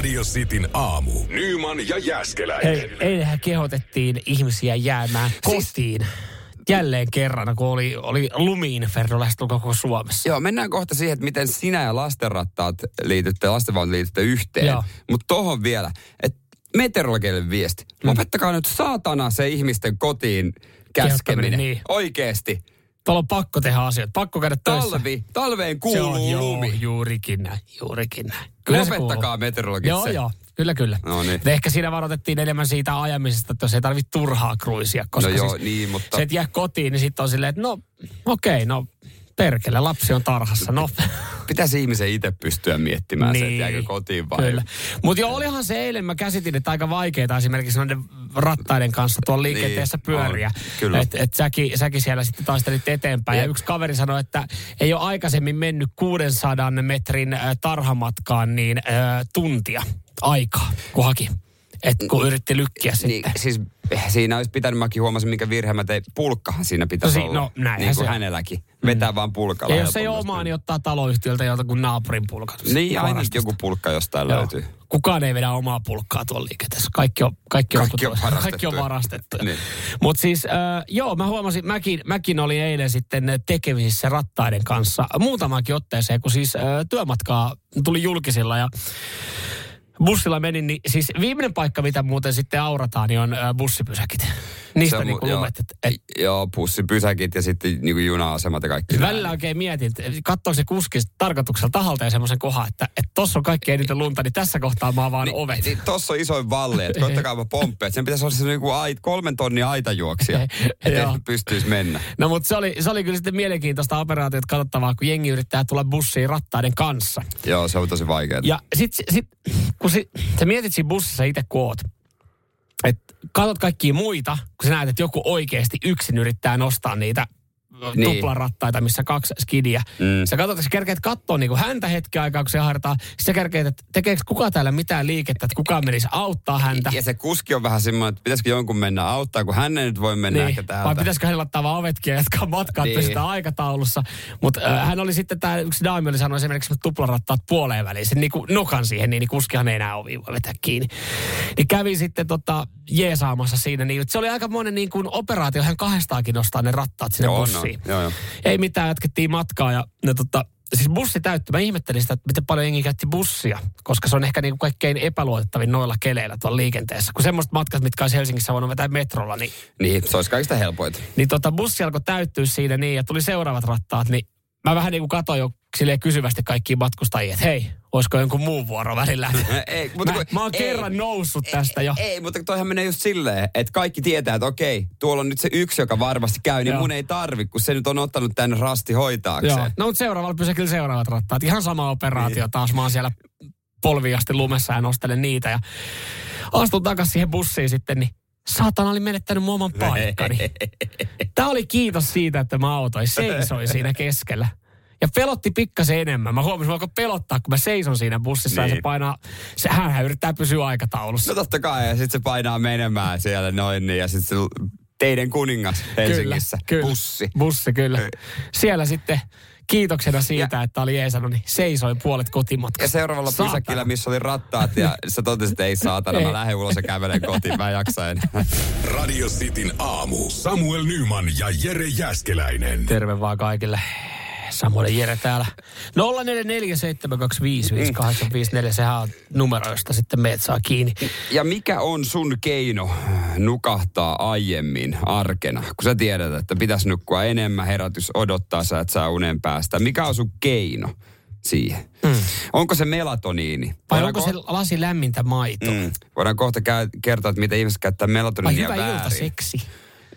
Radio Cityn aamu. Nyman ja Jäskeläinen. Hei, eilenhän kehotettiin ihmisiä jäämään kotiin. Jälleen kerran, kun oli, oli lumiinferno lähestulkoon koko Suomessa. Joo, mennään kohta siihen, että miten sinä ja lastenrattaat liitytte, lastenvaunut liitytte yhteen. Joo. Mutta tohon vielä, että meteorologille viesti. Lopettakaa nyt saatana se ihmisten kotiin käskeminen. Niin. Oikeesti. Tuolla on pakko tehdä asioita, pakko käydä töissä. Talvi, talveen Se on, kuuluu joo, lumi. juurikin näin, juurikin näin. Kyllä se Lopettakaa kuuluu. meteorologit Joo, se. joo, kyllä, kyllä. No niin. Ehkä siinä varoitettiin enemmän siitä ajamisesta, että jos ei tarvitse turhaa kruisia, koska No joo, siis niin, mutta- se, että jää kotiin, niin sitten on silleen, että no okei, okay, no perkele, lapsi on tarhassa, no. Pitäisi ihmisen itse pystyä miettimään se, että jääkö kotiin vai... Niin. Mutta joo, olihan se eilen, mä käsitin, että aika vaikeaa esimerkiksi noiden rattaiden kanssa tuolla liikenteessä Niin, pyöriä. kyllä. Että et säkin, säkin siellä sitten taistelit eteenpäin. Ja Jep. yksi kaveri sanoi, että ei ole aikaisemmin mennyt 600 metrin äh, tarhamatkaan niin äh, tuntia aikaa, kun haki. Et kun yritti lykkiä Niin, sitten. siis eh, siinä olisi pitänyt, mäkin huomasin, mikä virhe mä tein. Pulkkahan siinä pitäisi No si- olla. no, näinhän niin kuin se hänelläkin. Vetää vaan pulkalla. Ja jos ei omaa, niin ottaa taloyhtiöltä kuin naapurin pulkat. Niin, aina joku pulkka jostain Joo. löytyy. Kukaan ei vedä omaa pulkkaa tuolla liikenteessä. Kaikki on, kaikki on, Kaikki on kaikki varastettu. on varastettu. Niin. Mutta siis, äh, joo, mä huomasin, mäkin, mäkin olin eilen sitten tekemisissä rattaiden kanssa muutamaankin otteeseen, kun siis äh, työmatkaa tuli julkisilla ja bussilla menin, niin siis viimeinen paikka, mitä muuten sitten aurataan, niin on äh, bussipysäkit. Niistä Se niin mu- kuin joo. lumet, että et, Joo, bussipysäkit ja sitten niin kuin juna-asemat ja kaikki. välillä oikein mietin, että katsoako se kuski tarkoituksella tahalta ja semmoisen kohan, että että tossa on kaikki eniten lunta, niin tässä kohtaa mä avaan ovet. Niin, tossa on isoin valle, että koittakaapa pomppia. Sen pitäisi olla se niinku ait, kolmen tonnin aitajuoksija, että pystyisi mennä. No mutta se oli, se oli kyllä sitten mielenkiintoista operaatiota katsottavaa, kun jengi yrittää tulla bussiin rattaiden kanssa. Joo, se on tosi vaikeaa. Ja sit, sit kun si, sä mietit siinä bussissa itse kun oot, että katsot kaikkia muita, kun sä näet, että joku oikeasti yksin yrittää nostaa niitä Niin. tuplarattaita, missä kaksi skidiä. Mm. Sä katsot, että sä kerkeet katsoa niin häntä hetki aikaa, kun se hartaa. Sitten sä kerkeet, että tekeekö kuka täällä mitään liikettä, että kukaan menisi auttaa häntä. Ja se kuski on vähän semmoinen, että pitäisikö jonkun mennä auttaa, kun hän ei nyt voi mennä ehkä Niin, täältä. vai pitäisikö hänellä ottaa vaan ovetkin ja jatkaa matkaa, Niin. että pysytään aikataulussa. Mutta äh, hän oli sitten, tämä yksi daami oli sanonut esimerkiksi että tuplarattaat puoleen väliin, sen niin nokan siihen, niin, niin kuskihan ei enää ovi voi vetää kiinni. Niin kävi sitten tota, jeesaamassa siinä, niin se oli aika monen niin kuin operaatio, hän kahdestaakin nostaa ne rattaat sinne Joo, on, bussiin. On. Joo, joo. Ei mitään, jatkettiin matkaa ja ne tota, siis bussi täyttyi. Mä ihmettelin sitä, että miten paljon jengi käytti bussia, koska se on ehkä niin kuin kaikkein epäluotettavin noilla keleillä tuolla liikenteessä. Kun semmoiset matkat, mitkä olisi Helsingissä voinut vetää metrolla, niin Niin, se olisi kaikista helpoita. niin tota bussi alkoi täyttyä siinä niin, ja tuli seuraavat rattaat, niin mä vähän niin kuin katsoin jo silleen kysyvästi kaikkiin matkustajia, että hei, olisiko jonkun muun vuoro välillä. Ei, mä, kun- mä oon ei, kerran noussut tästä jo. Ei, mutta toihan menee just silleen, että kaikki tietää, että okei, tuolla on nyt se yksi, joka varmasti käy, niin Joo. mun ei tarvi, kun se nyt on ottanut tänne rasti hoitaakseen. Joo. No mutta seuraavalla pysäkillä seuraavat rattaat. Ihan sama operaatio Niin. taas. Mä oon siellä polviasti lumessa ja nostelen niitä. Ja astun takaisin siihen bussiin sitten, niin saatana oli menettänyt mun oman paikkani. Tää oli kiitos siitä, että mä autoin. Seisoin siinä keskellä. Ja pelotti pikkasen enemmän. Mä huomasin, että pelottaa, kun mä seison siinä bussissa niin. ja se Niin. painaa, se, hän yrittää pysyä aikataulussa. No totta kai, ja sitten se painaa menemään siellä noin, niin, ja sitten se teidän kuningas Helsingissä, kyllä, bussi. Bussi, kyllä. Siellä sitten kiitoksena siitä, ja, että oli jeesannut, niin seisoin puolet kotimatkasta. Ja seuraavalla Saatana. pysäkillä, missä oli rattaat, ja sä totesit, että ei saatana, Ei. mä lähden ulos ja kävelen kotiin, mä en jaksa enää. Radio Cityn aamu. Samuel Nyman ja Jere Jäskeläinen. Terve vaan kaikille. Samuel Jere täällä. 0447255854, sehän on numero, josta sitten meet saa kiinni. Ja mikä on sun keino nukahtaa aiemmin arkena? Kun sä tiedät, että pitäisi nukkua enemmän, herätys odottaa, sä et saa unen päästä. Mikä on sun keino siihen? Mm. Onko se melatoniini? Vai onko ko- se lasi lämmintä maitoa? Mm. Voidaan kohta käy- kertoa, että miten ihmiset käyttää Vai melatoniinia hyvä väärin. iltaseksi?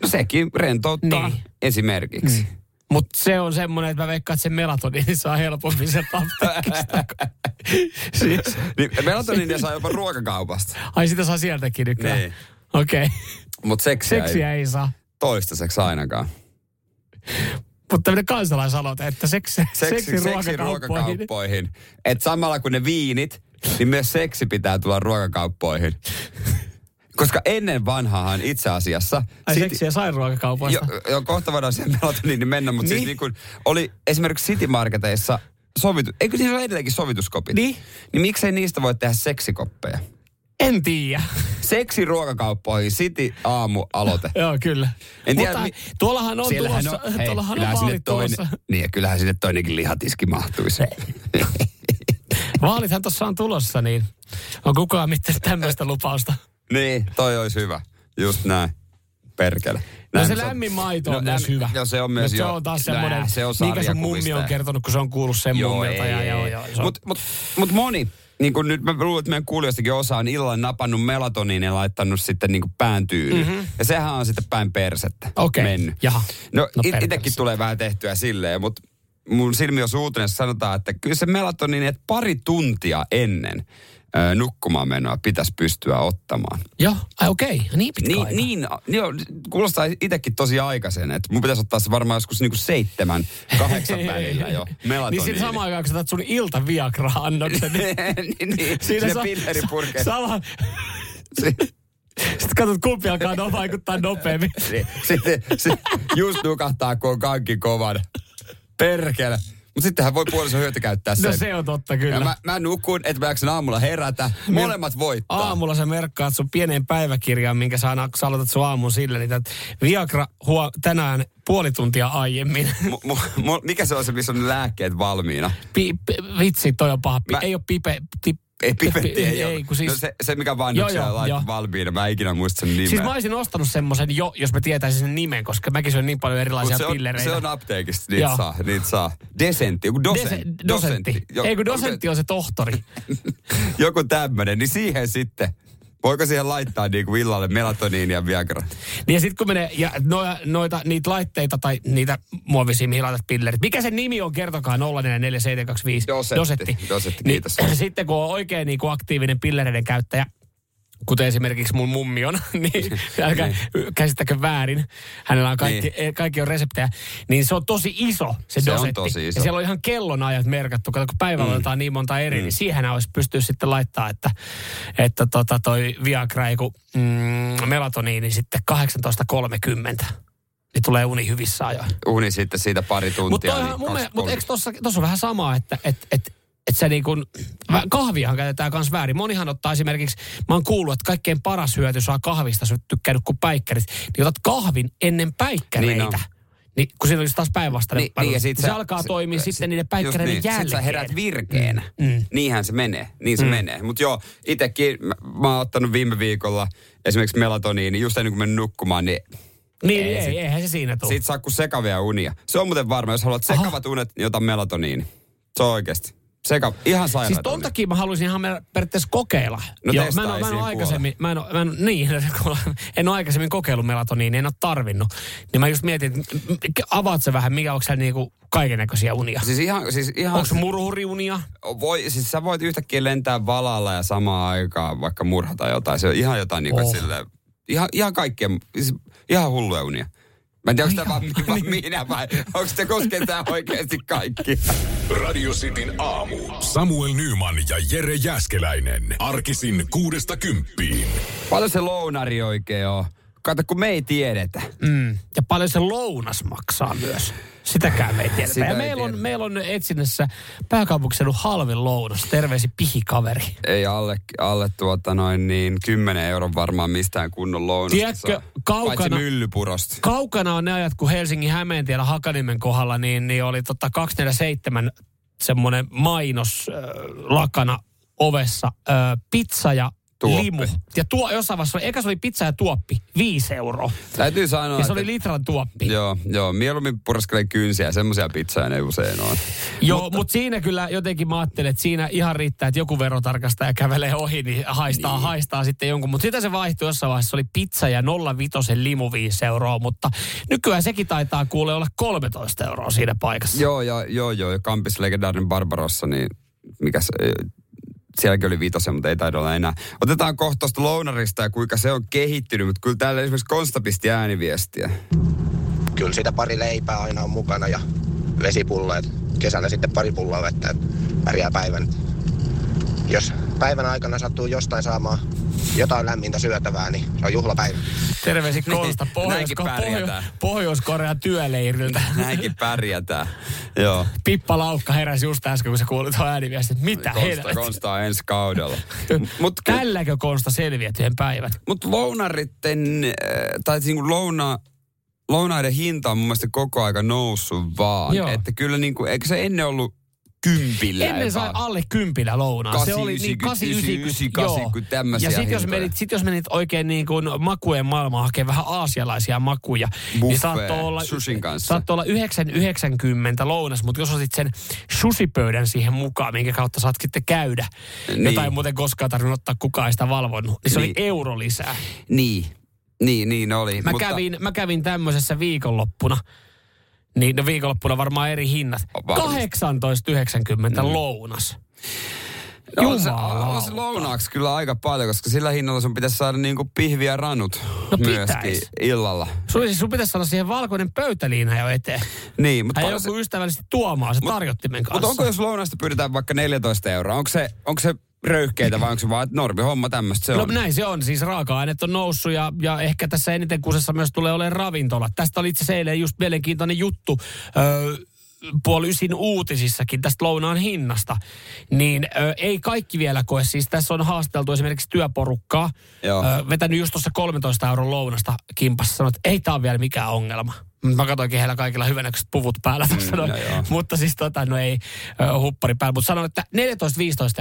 No sekin rentouttaa Niin. esimerkiksi. Mm. Mutta se on semmoinen, että mä veikkaan, että se melatoniini saa helpommin apteekista. siis, Niin melatoniinia saa jopa ruokakaupasta. ai sitä saa sieltäkin nykyään. Niin. Okei. Okay. Mut seksiä, Seksiä ei ei saa. toistaiseksi ainakaan. Mutta tämmöinen kansalaisaloite, että seksi, seksi, Seksi, seksi ruokakauppoihin. ruokakauppoihin. Et samalla kuin ne viinit, niin myös seksi pitää tulla ruokakauppoihin. Koska ennen vanhaahan itse asiassa... Ai City- seksiä sai ruokakaupoista. Jo, jo kohta voidaan sen melatoniin mennä, mutta niin. siis Niin. niin kuin oli esimerkiksi City Marketeissa sovitu, eikö niissä ole edelleenkin sovituskopit? Niin. Niin miksei niistä voi tehdä seksikoppeja? En tiedä. Seksi ruokakauppoihin, City aamu aloite. Joo, kyllä. En tiedä, Mutta mi- tuollahan on Siellähän tulossa, hei, tuollahan on vaalit toinen, tulossa. Niin, ja kyllähän sinne toinenkin lihatiski mahtuisi. Vaalithan tuossa on tulossa, niin on kukaan mitään tämmöistä lupausta. Niin, toi olisi hyvä. Just näin. Perkele. No se lämmin maito on No, myös hyvä. Joo, se on myös se jo- on taas Nää, semmoinen, se on mikä sun mummi on kertonut, kun se on kuullut sen mummilta. ja, joo, joo, se on- Mutta mut, mut moni, niin kuin nyt mä luulen, että meidän kuulijoistakin osa on illan napannut melatoniin ja laittanut sitten niin kuin pään. Mm-hmm. Ja sehän on sitten päin persettä Okei, mennyt. jaha. No, No no perkele. itsekin tulee vähän tehtyä silleen, mutta mun silmi on suutuneessa sanotaan, että kyllä se melatoniini, että pari tuntia ennen nukkumaan menoa pitäisi pystyä ottamaan. Joo, ai okei, niin pitkä Niin, aika. niin joo, kuulostaa itsekin tosi aikaisen, että mun pitäisi ottaa se varmaan joskus niinku seitsemän, kahdeksan välillä jo, Niin melatoniini. siinä samaan aikaan, kun sä otat sun ilta Viagra-annoksen, niin niin, niin, siinä sa- pilleripurkeen. Sama. Sitten katsot, kumpi alkaa no vaikuttaa nopeammin. Sitten se just nukahtaa, kun on kaikki kovan. Perkele. Mutta sittenhän voi puolison hyötykäyttää sen. No se on totta ja kyllä. mä, mä nukun, että mä jaksan aamulla herätä. Molemmat voittaa. Aamulla sä merkkaat sun pieneen päiväkirjaan, minkä sä, sä aloitat sun aamun sille, niin että Viagra huo, tänään puoli tuntia aiemmin. Mu, mu, mikä se on se, missä on lääkkeet valmiina? Pi, pi, vitsi, toi on paha. Mä- ei ole pipe... Ti, Ei, pipetti ei, ei, ole. kun siis... no se, se, mikä vannuksella joo. valmiina, mä en ikinä muista sen nimeä. Siis mä olisin ostanut semmoisen jo, jos mä tietäisin sen nimen, koska mäkin syön niin paljon erilaisia Mut se, on, pillereitä. se on apteekista, niitä Joo. saa, niitä saa. Desentti, joku dosen, Dese- dosentti. Jo- Ei kun dosentti on se tohtori. Joku tämmönen, niin siihen sitten. Voiko siihen laittaa niinku illalle melatoniinia ja Viagra? Niin ja sitten kun menee, ja noita, noita, niitä laitteita tai niitä muovisia, mihin laitat pillerit. Mikä sen nimi on, kertokaa 044725. Dosetti. Dosetti, niin, kiitos. Sitten kun on oikein niin kuin aktiivinen pillereiden käyttäjä, kuten esimerkiksi mun mummi on, niin älkää käsittäkö väärin. Hänellä on kaikki, niin. kaikki on reseptejä. Niin se on tosi iso se, Se on dosetti. tosi iso. Ja siellä on ihan kellonajat merkattu. Kato, kun päivällä mm. otetaan niin monta eri, mm. niin siihen olisi pystyä sitten laittaa, että, että tota toi Viagra, ei kun, mm, melatoniini sitten 18.30. Niin tulee uni hyvissä ajoin. Uni sitten siitä pari tuntia. Mutta niin niin mut 2.30. eikö tossa, tossa on vähän sama, että et, et, et se niin kuin, kahviahan käytetään myös väärin. Monihan ottaa esimerkiksi, mä oon kuullut, että kaikkein paras hyöty saa kahvista, sä oot tykkännyt kuin päikkärit, niin otat kahvin ennen päikkäreitä. Niin on. Niin, kun siinä olisi taas päinvastainen Niin, niin, ja sit se, alkaa toimia se- sitten niiden päikkäreiden niin. jälkeen. Sit sä herät virkeenä. Mm. Mm. Niinhän se menee. Niin se mm. menee. Mutta joo, itekin mä, mä oon ottanut viime viikolla esimerkiksi melatoniini, just ennen kuin menen nukkumaan, niin Niin, Ei ei, sit- eihän se siinä tule. siitä saa kuin sekavia unia. Se on muuten varma, jos haluat sekavat unet, niin ota melatoniini. Se on oikeasti. Seka, ihan sairaat Siis ton takia mä haluaisin ihan periaatteessa kokeilla. No Joo, mä en, mä en ole aikaisemmin, mä en, mä en, niin, en ole aikaisemmin kokeillut melatoniinia, en ole tarvinnut. Niin mä just mietin, että avaat se vähän, mikä onko niinku kaiken näköisiä unia? Siis ihan, siis ihan, Onko murhuriunia? voi, siis sä voit yhtäkkiä lentää valalla ja samaan aikaan vaikka murhata jotain. Se on ihan jotain niin kuin Oh. oh. silleen, ihan, ihan kaikkea, siis ihan hulluja unia. Mä en tiedä, onko tämä vaan, vaan minä vai onko se koskee tää oikeasti kaikki. Radio Cityn aamu. Samuel Nyman ja Jere Jäskeläinen. Arkisin kuudesta kymppiin. Paljon se lounari oikein on? Kato, kun me ei tiedetä. Mm. Ja paljon se lounas maksaa myös. Sitäkään me ei tiedetä. Sitä ja ei meillä on, tiedetä. meillä on etsinnässä pääkaupunkiseudun halvin lounas. Terveisi pihikaveri. Ei alle, alle tuota noin niin 10 euron varmaan mistään kunnon lounasta Tiedätkö, kaukana- Paitsi myllypurosta. Kaukana on ne ajat, kun Helsingin Hämeentiellä Hakaniemen kohdalla, niin, niin oli tota 247 semmoinen mainos äh, lakana ovessa. Äh, pizza ja Tuoppi. limu. Ja tuo, jossain vaiheessa eka se oli pizza ja tuoppi, viisi euroa. Täytyy sanoa, Ja se että... oli litran tuoppi. Joo, joo, mieluummin purskelen kynsiä, semmoisia pizzoja ne usein on. Joo, mutta mut siinä kyllä jotenkin mä ajattelin, että siinä ihan riittää, että joku verotarkastaja kävelee ohi, niin haistaa, niin. haistaa sitten jonkun. Mutta sitä se vaihtui jossain vaiheessa, se oli pizza ja 05 limu 5 euroa, mutta nykyään sekin taitaa kuule olla 13 euroa siinä paikassa. Joo, ja, joo, joo, ja Kampis legendaarinen Barbarossa, niin mikä se, sielläkin oli viitosen, mutta ei taida olla enää. Otetaan kohta tuosta lounarista ja kuinka se on kehittynyt, mutta kyllä täällä esimerkiksi Konsta pisti ääniviestiä. Kyllä sitä pari leipää aina on mukana ja vesipullo. Kesällä sitten pari pulloa vettä, että pärjää päivän. Jos päivän aikana sattuu jostain saamaan jotain lämmintä syötävää, niin se on juhlapäivä. Terveisi Pohjois- Pohjois- pärjätään. Pohjois-Korean työleiriltä. Näinkin pärjätään. Joo. Pippa Laukka heräsi just äsken, kun se kuuli tuon ääniviestin, että mitä Konsta. Konsta on ensi kaudella. Mutta Tälläkö Konsta selviät yhden päivän? mut lounaritten, äh, tai niinku louna, lounaiden hinta on mun mielestä koko aika noussut vaan. Joo. Että kyllä niinku, eikö se ennen ollut kympillä? Ennen sai alle kympillä lounaa. se 80, oli niin 90, 89, 90, tämmöisiä Ja sit jos, menit, sit jos menit oikein niin kuin makujen maailmaan hakemaan vähän aasialaisia makuja, niin Buffet, saattoi olla, sushin kanssa. saattoi olla 990 lounas, mutta jos otit sen sushipöydän siihen mukaan, minkä kautta saat sitten käydä, Niin. jota ei muuten koskaan tarvinnut ottaa kukaan sitä valvonnut, niin se Niin. oli euro lisää. Niin, niin, niin oli. Mä, kävin, mä kävin tämmöisessä viikonloppuna, niin no viikonloppuna varmaan eri hinnat. Varmasti. 18,90 mm. lounas. No, on se, on se lounaaksi kyllä aika paljon, koska sillä hinnalla sun pitäisi saada niinku pihviä ranut No myöskin pitäis. illalla. Sun, siis sun pitäisi saada siihen valkoinen pöytäliina jo eteen. Niin, mutta paljon joku ystävällisesti tuomaan se tarjottimen kanssa. Mutta onko jos lounasta pyydetään vaikka 14 euroa, onko se, onko se röyhkeitä vai onko se vaan, että normi homma tämmöistä se No on? näin se on. Siis raaka-aineet on noussut ja, ja ehkä tässä eniten kusessa myös tulee olemaan ravintola. Tästä oli itse eilen just mielenkiintoinen juttu. Öö, puoli ysin uutisissakin tästä lounaan hinnasta, niin ö, ei kaikki vielä koe. Siis tässä on haasteltu esimerkiksi työporukkaa, Joo. ö, vetänyt just tuossa 13 euron lounasta kimpassa, sanoi, että ei tämä ole vielä mikään ongelma. Mä katsoinkin heillä kaikilla hyvänäköiset puvut päällä tuossa noin. no. Mutta siis tota, no ei ö, huppari päällä. Mutta sanon, että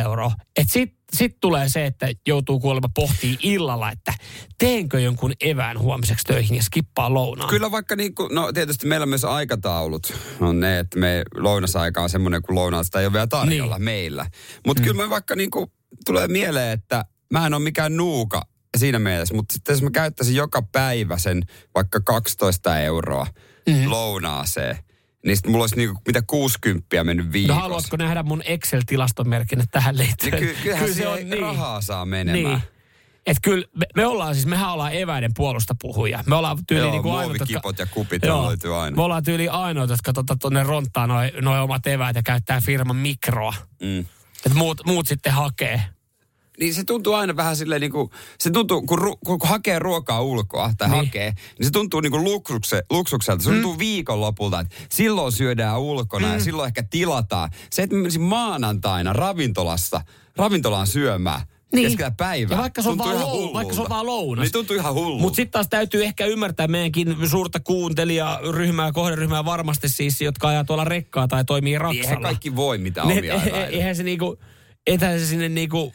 14-15 euroa. Että sit, sit tulee se, että joutuu kuulemma pohtii illalla, että teenkö jonkun evään huomiseksi töihin ja skippaa lounaan. Kyllä vaikka niin kuin, no tietysti meillä myös aikataulut on ne, että me lounasaika on semmoinen, kun lounasta ei ole vielä tarjolla Niin. meillä. Mutta mm. kyllä mä vaikka niin kuin, tulee mieleen, että mä en ole mikään nuuka siinä mielessä, mutta sitten jos mä käyttäisin joka päivä sen vaikka 12 euroa mm. lounaaseen, niin sitten mulla olisi niinku, mitä 60 mennyt No viikossa. haluatko nähdä mun Excel-tilastomerkinnät tähän liittyen? Niin ky- kyllähän kyllä se on rahaa saa menemään. Niin. Et kyllä me, me, ollaan siis, mehän ollaan eväiden puolusta puhuja. Me ollaan tyyli Joo, niin kuin ainoat, muovikipot ja kupit Joo, löytyy aina. Me ollaan tyyli ainoat, jotka tota, tonne ronttaa noin noi omat eväät ja käyttää firman mikroa. Mm. Et muut, muut sitten hakee. Niin se tuntuu aina vähän silleen niin kuin, se tuntuu, kun, ru, kun hakee ruokaa ulkoa tai Niin. hakee, niin se tuntuu niin kuin luksukse, luksukselta. Se Mm. tuntuu viikonlopulta, että silloin syödään ulkona mm. ja silloin ehkä tilataan. Se, että menisin maanantaina ravintolassa, ravintolaan syömään Niin. keskellä päivää. Ja vaikka se on vaan lou- vaikka se on vaan lounas. Niin tuntuu ihan hullu. Mutta sitten taas täytyy ehkä ymmärtää meidänkin suurta kuuntelijaryhmää, kohderyhmää varmasti siis, jotka ajaa tuolla rekkaa tai toimii Niin eihän raksalla. kaikki voi mitä omia Eihän se niinku, ethän se sinne niinku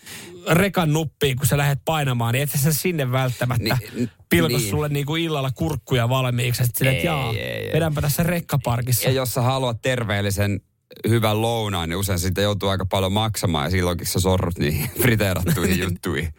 rekan nuppiin, kun sä lähdet painamaan, niin ethän sä sinne välttämättä Niin, pilkos niin. sulle niinku illalla kurkkuja valmiiksi. Sitten silleen, että Ei, jaa, ei, ei. vedänpä tässä rekkaparkissa. Ja jos sä haluat terveellisen hyvän lounaan, niin usein siitä joutuu aika paljon maksamaan ja silloinkin sä sorrut niihin friteerattuihin juttuihin.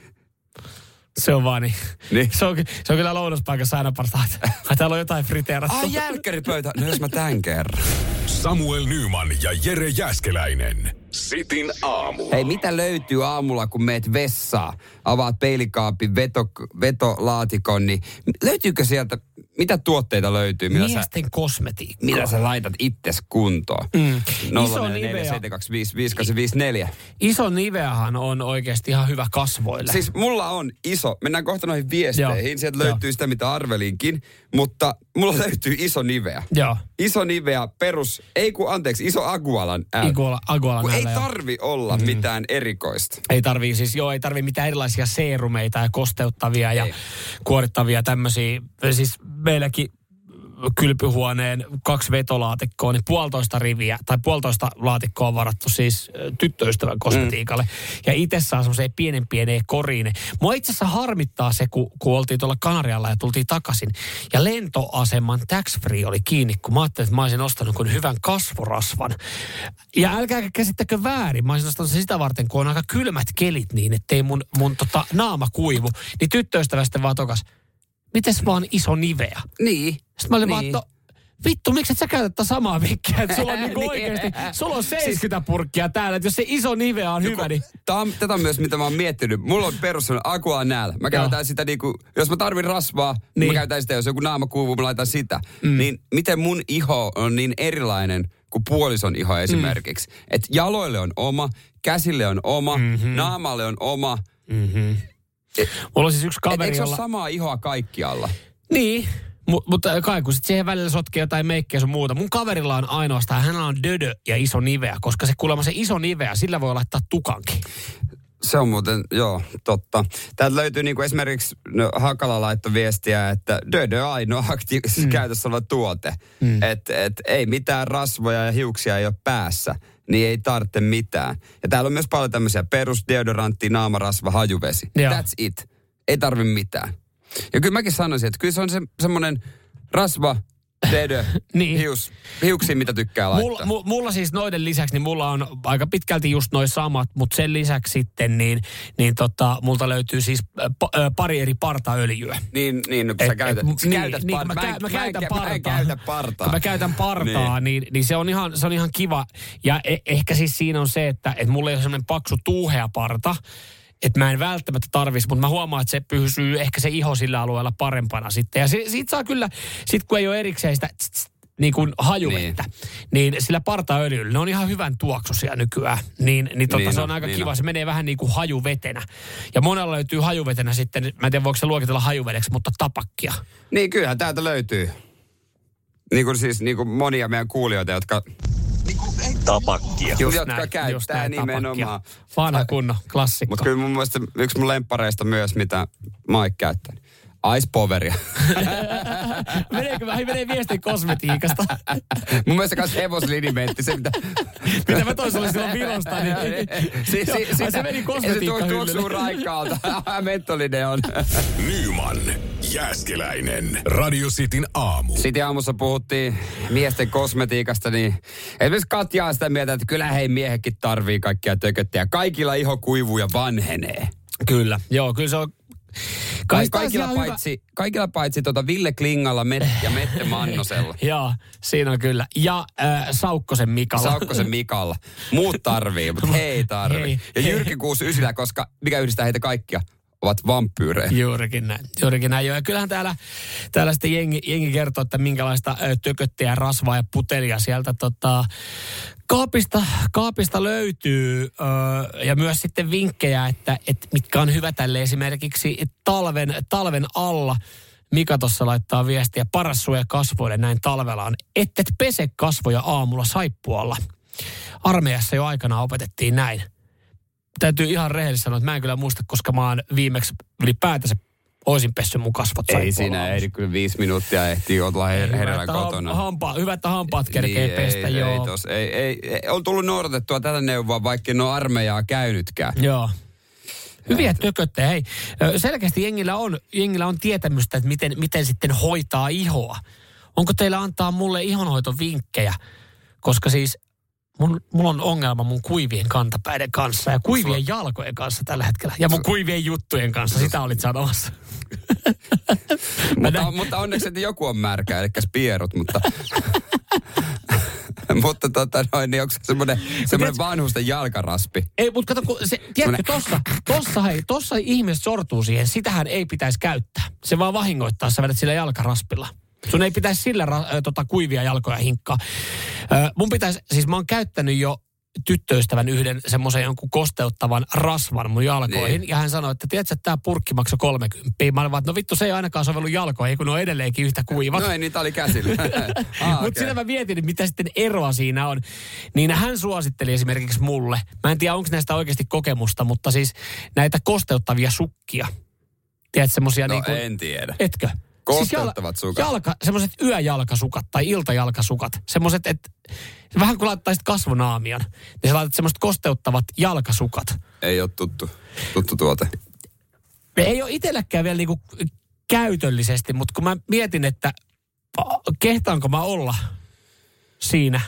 Se on vaan niin. Niin. Se, on, se on kyllä lounaspaikassa aina parasta, että täällä on jotain friteerattu. Ai jälkkäripöytä. No jos mä tän kerran. Samuel Nyman ja Jere Jäskeläinen. Sitin aamu. Hei, mitä löytyy aamulla, kun meet vessaa? Avaat peilikaapin, veto, vetolaatikon, niin löytyykö sieltä, mitä tuotteita löytyy, millä sä, Miesten kosmetiikkaa. millä sä laitat itses kuntoon? Mm. 044 Iso Nivea. 725 5854. Iso Niveahan on oikeasti ihan hyvä kasvoille. Siis mulla on iso, mennään kohta noihin viesteihin, Joo. sieltä Joo. löytyy sitä, mitä arvelinkin, mutta mulla löytyy iso niveä. Joo. Iso niveä perus, ei kun anteeksi, iso Agualan L. Iguala, Aguala Kun ei joo. tarvi olla mm. mitään erikoista. Ei tarvii siis, joo, ei tarvii mitään erilaisia seerumeita ja kosteuttavia ja Ei. kuorittavia tämmöisiä. Siis meilläkin kylpyhuoneen kaksi vetolaatikkoa, niin puolitoista riviä tai puolitoista laatikkoa on varattu siis tyttöystävän kosmetiikalle. Mm. Ja itse saa semmoiseen pienen pieneen koriin. Mua itse asiassa harmittaa se, kun, kun oltiin tuolla Kanarialla ja tultiin takaisin. Ja lentoaseman tax free oli kiinni, kun mä ajattelin, että mä olisin ostanut kuin hyvän kasvorasvan. Ja älkää käsittäkö väärin, mä olisin ostanut sen sitä varten, kun on aika kylmät kelit niin, ettei mun, mun tota, naama kuivu. Niin tyttöystävästä vaan tokas, mites vaan iso niveä? Niin. Sitten mä olin niin. vaan, että no, vittu, miksi et sä käytä tätä samaa vikkiä, että sulla on niinku Niin. oikeasti, sulla on 70 purkkia täällä, että jos se iso nive on hyvä, niin Tämä on, tätä on myös, mitä mä oon miettinyt. Mulla on perus sellainen Aqua Nääl. Mä käytän sitä niinku, jos mä tarvin rasvaa, niin. Niin. mä käytän sitä. Jos joku naama kuivuu, mä laitan sitä. Mm. Niin miten mun iho on niin erilainen kuin puolison iho esimerkiksi. Mm. Että jaloille on oma, käsille on oma, mm-hmm. naamalle on oma. Mulla on siis yksi kaveri, eikö se ole jolla... samaa ihoa kaikkialla? Niin, Mu- mutta kai kun sit siihen välillä sotkee jotain meikkejä sun muuta. Mun kaverilla on ainoastaan, hänellä on dödö ja iso niveä, koska se kuulemma se iso niveä, sillä voi laittaa tukankin. Se on muuten, joo, totta. Täältä löytyy niinku esimerkiksi, no, Hakala laittoi viestiä, että Dödö ainoa aktiivisessa mm. käytössä oleva tuote. Mm. Että et, ei mitään rasvoja ja hiuksia ei ole päässä, niin ei tarvitse mitään. Ja täällä on myös paljon tämmöisiä perusdeodorantti, naamarasva, hajuvesi. Joo. That's it. Ei tarvi mitään. Ja kyllä mäkin sanoisin, että kyllä se on se, semmoinen rasva, Dedö, Niin. hius, hiuksia, mitä tykkää laittaa. Mulla, mu, mulla siis noiden lisäksi, niin mulla on aika pitkälti just noin samat, mutta sen lisäksi sitten, niin, niin tota, multa löytyy siis äh, äh, pari eri partaöljyä. Niin, niin no, kun sä Et- käytät, et- sä niin, käytät niin, par- kun mä, mä mä mä käytän kä- Mä en partaa. käytä partaa. Kun mä käytän partaa, niin, niin, se, on ihan, se on ihan kiva. Ja e- ehkä siis siinä on se, että et mulla ei ole semmoinen paksu tuuhea parta, että mä en välttämättä tarvisi, mutta mä huomaan, että se pysyy ehkä se iho sillä alueella parempana sitten. Ja se, siitä saa kyllä, sit kun ei ole erikseen sitä tss, tss, niin kuin hajuvettä, niin. niin sillä partaöljyllä, ne on ihan hyvän tuoksuisia nykyään. Niin, niin, tota, Niin se on, on aika niin kiva, on. se menee vähän niin kuin hajuvetenä. Ja monella löytyy hajuvetenä sitten, mä en tiedä voiko se luokitella hajuvedeksi, mutta tapakkia. Niin, kyllähän täältä löytyy. Niin kuin siis niin kuin monia meidän kuulijoita, jotka, Tapakkia. just jotka käyttää just näin, nimenomaan. Vanha kunno, klassikko. Mutta kyllä mun mielestä yksi mun lemppareista myös, mitä Mike käyttää. Ice Poweria. Meneekö vähän, menee viestin kosmetiikasta. mun mielestä kans hevoslinimentti, se mitä... Mitä mä toin sulle silloin Virosta, niin... si, si, ai se meni Se tuo- tuoksuu raikkaalta. Mentolinen on. Nyman, Jääskeläinen. Radio Cityn aamu. Sitten aamussa puhuttiin miesten kosmetiikasta, niin esimerkiksi Katja on sitä mieltä, että kyllä hei miehekin tarvii kaikkia tököttiä. Kaikilla iho kuivuu ja vanhenee. Kyllä, joo, kyllä se on... Kai kaikilla, hyvä- paitsi, kaikilla paitsi tota Ville Klingalla Met, ja Mette Mannosella. Joo, siinä on kyllä. Ja äh, Saukkosen Mikalla. Saukkosen Mikalla. Muut tarvii, mutta he ei tarvii. Hei, ja hei. Jyrki 69, koska mikä yhdistää heitä kaikkia, ovat vampyyrejä. Juurikin näin, juurikin näin. Ja kyllähän täällä, täällä sitten jengi, jengi kertoo, että minkälaista tököttiä, rasvaa ja putelia sieltä tota, kaapista, kaapista löytyy. Ö, ja myös sitten vinkkejä, että, että mitkä on hyvä tälle esimerkiksi talven, talven alla. Mika tuossa laittaa viestiä, paras suoja kasvoille näin talvella on, että et pese kasvoja aamulla saippualla. Armeijassa jo aikana opetettiin näin täytyy ihan rehellisesti sanoa, että mä en kyllä muista, koska mä oon viimeksi ylipäätänsä oisin pessy mun kasvot Ei siinä ehdi kyllä viisi minuuttia ehtii olla her- ham- kotona. Hampa, hyvä, että hampaat kerkee Niin, pestä, ei, joo. Ei, tos, ei, ei, ei, on tullut noudatettua tätä neuvoa, vaikka en ole armeijaa käynytkään. Joo. Hyviä tököttejä. Hei, selkeästi jengillä on, jengillä on tietämystä, että miten, miten sitten hoitaa ihoa. Onko teillä antaa mulle ihonhoitovinkkejä? Koska siis mun, mulla on ongelma mun kuivien kantapäiden kanssa ja kuivien jalkojen kanssa tällä hetkellä. Ja mun kuivien juttujen kanssa, sitä olit sanomassa. Mutta, mutta onneksi, että joku on märkä, eli spierut, mutta... mutta tota noin, niin onko se semmoinen, semmoinen vanhusten jalkaraspi? Ei, mutta kato, kun se, tiedätkö, tossa, tossa, hei, tossa ihmiset sortuu siihen, sitähän ei pitäisi käyttää. Se vaan vahingoittaa, sä vedät sillä jalkaraspilla. Sun ei pitäisi sillä ra, tota, kuivia jalkoja hinkkaa. Ö, mun pitäisi, siis mä oon käyttänyt jo tyttöystävän yhden semmoisen jonkun kosteuttavan rasvan mun jalkoihin. Niin. Ja hän sanoi, että tiedätkö, että tämä purkki maksoi 30. Mä olin vaan, että no vittu, se ei ainakaan sovellu jalkoihin, kun ne on edelleenkin yhtä kuivat. No ei, niitä oli käsillä. ah, Mutta okay. sitä mä mietin, mitä sitten eroa siinä on. Niin hän suositteli esimerkiksi mulle, mä en tiedä onko näistä oikeasti kokemusta, mutta siis näitä kosteuttavia sukkia. Tiedätkö semmosia No niinku... en tiedä. Etkö? Kosteuttavat sukat. Jalka, semmoiset yöjalkasukat tai iltajalkasukat. Semmoiset, että vähän kuin laittaisit kasvonaamion, niin sä laitat semmoiset kosteuttavat jalkasukat. Ei ole tuttu, tuttu tuote. Ei ole itselläkään vielä niinku käytöllisesti, mutta kun mä mietin, että kehtaanko mä olla siinä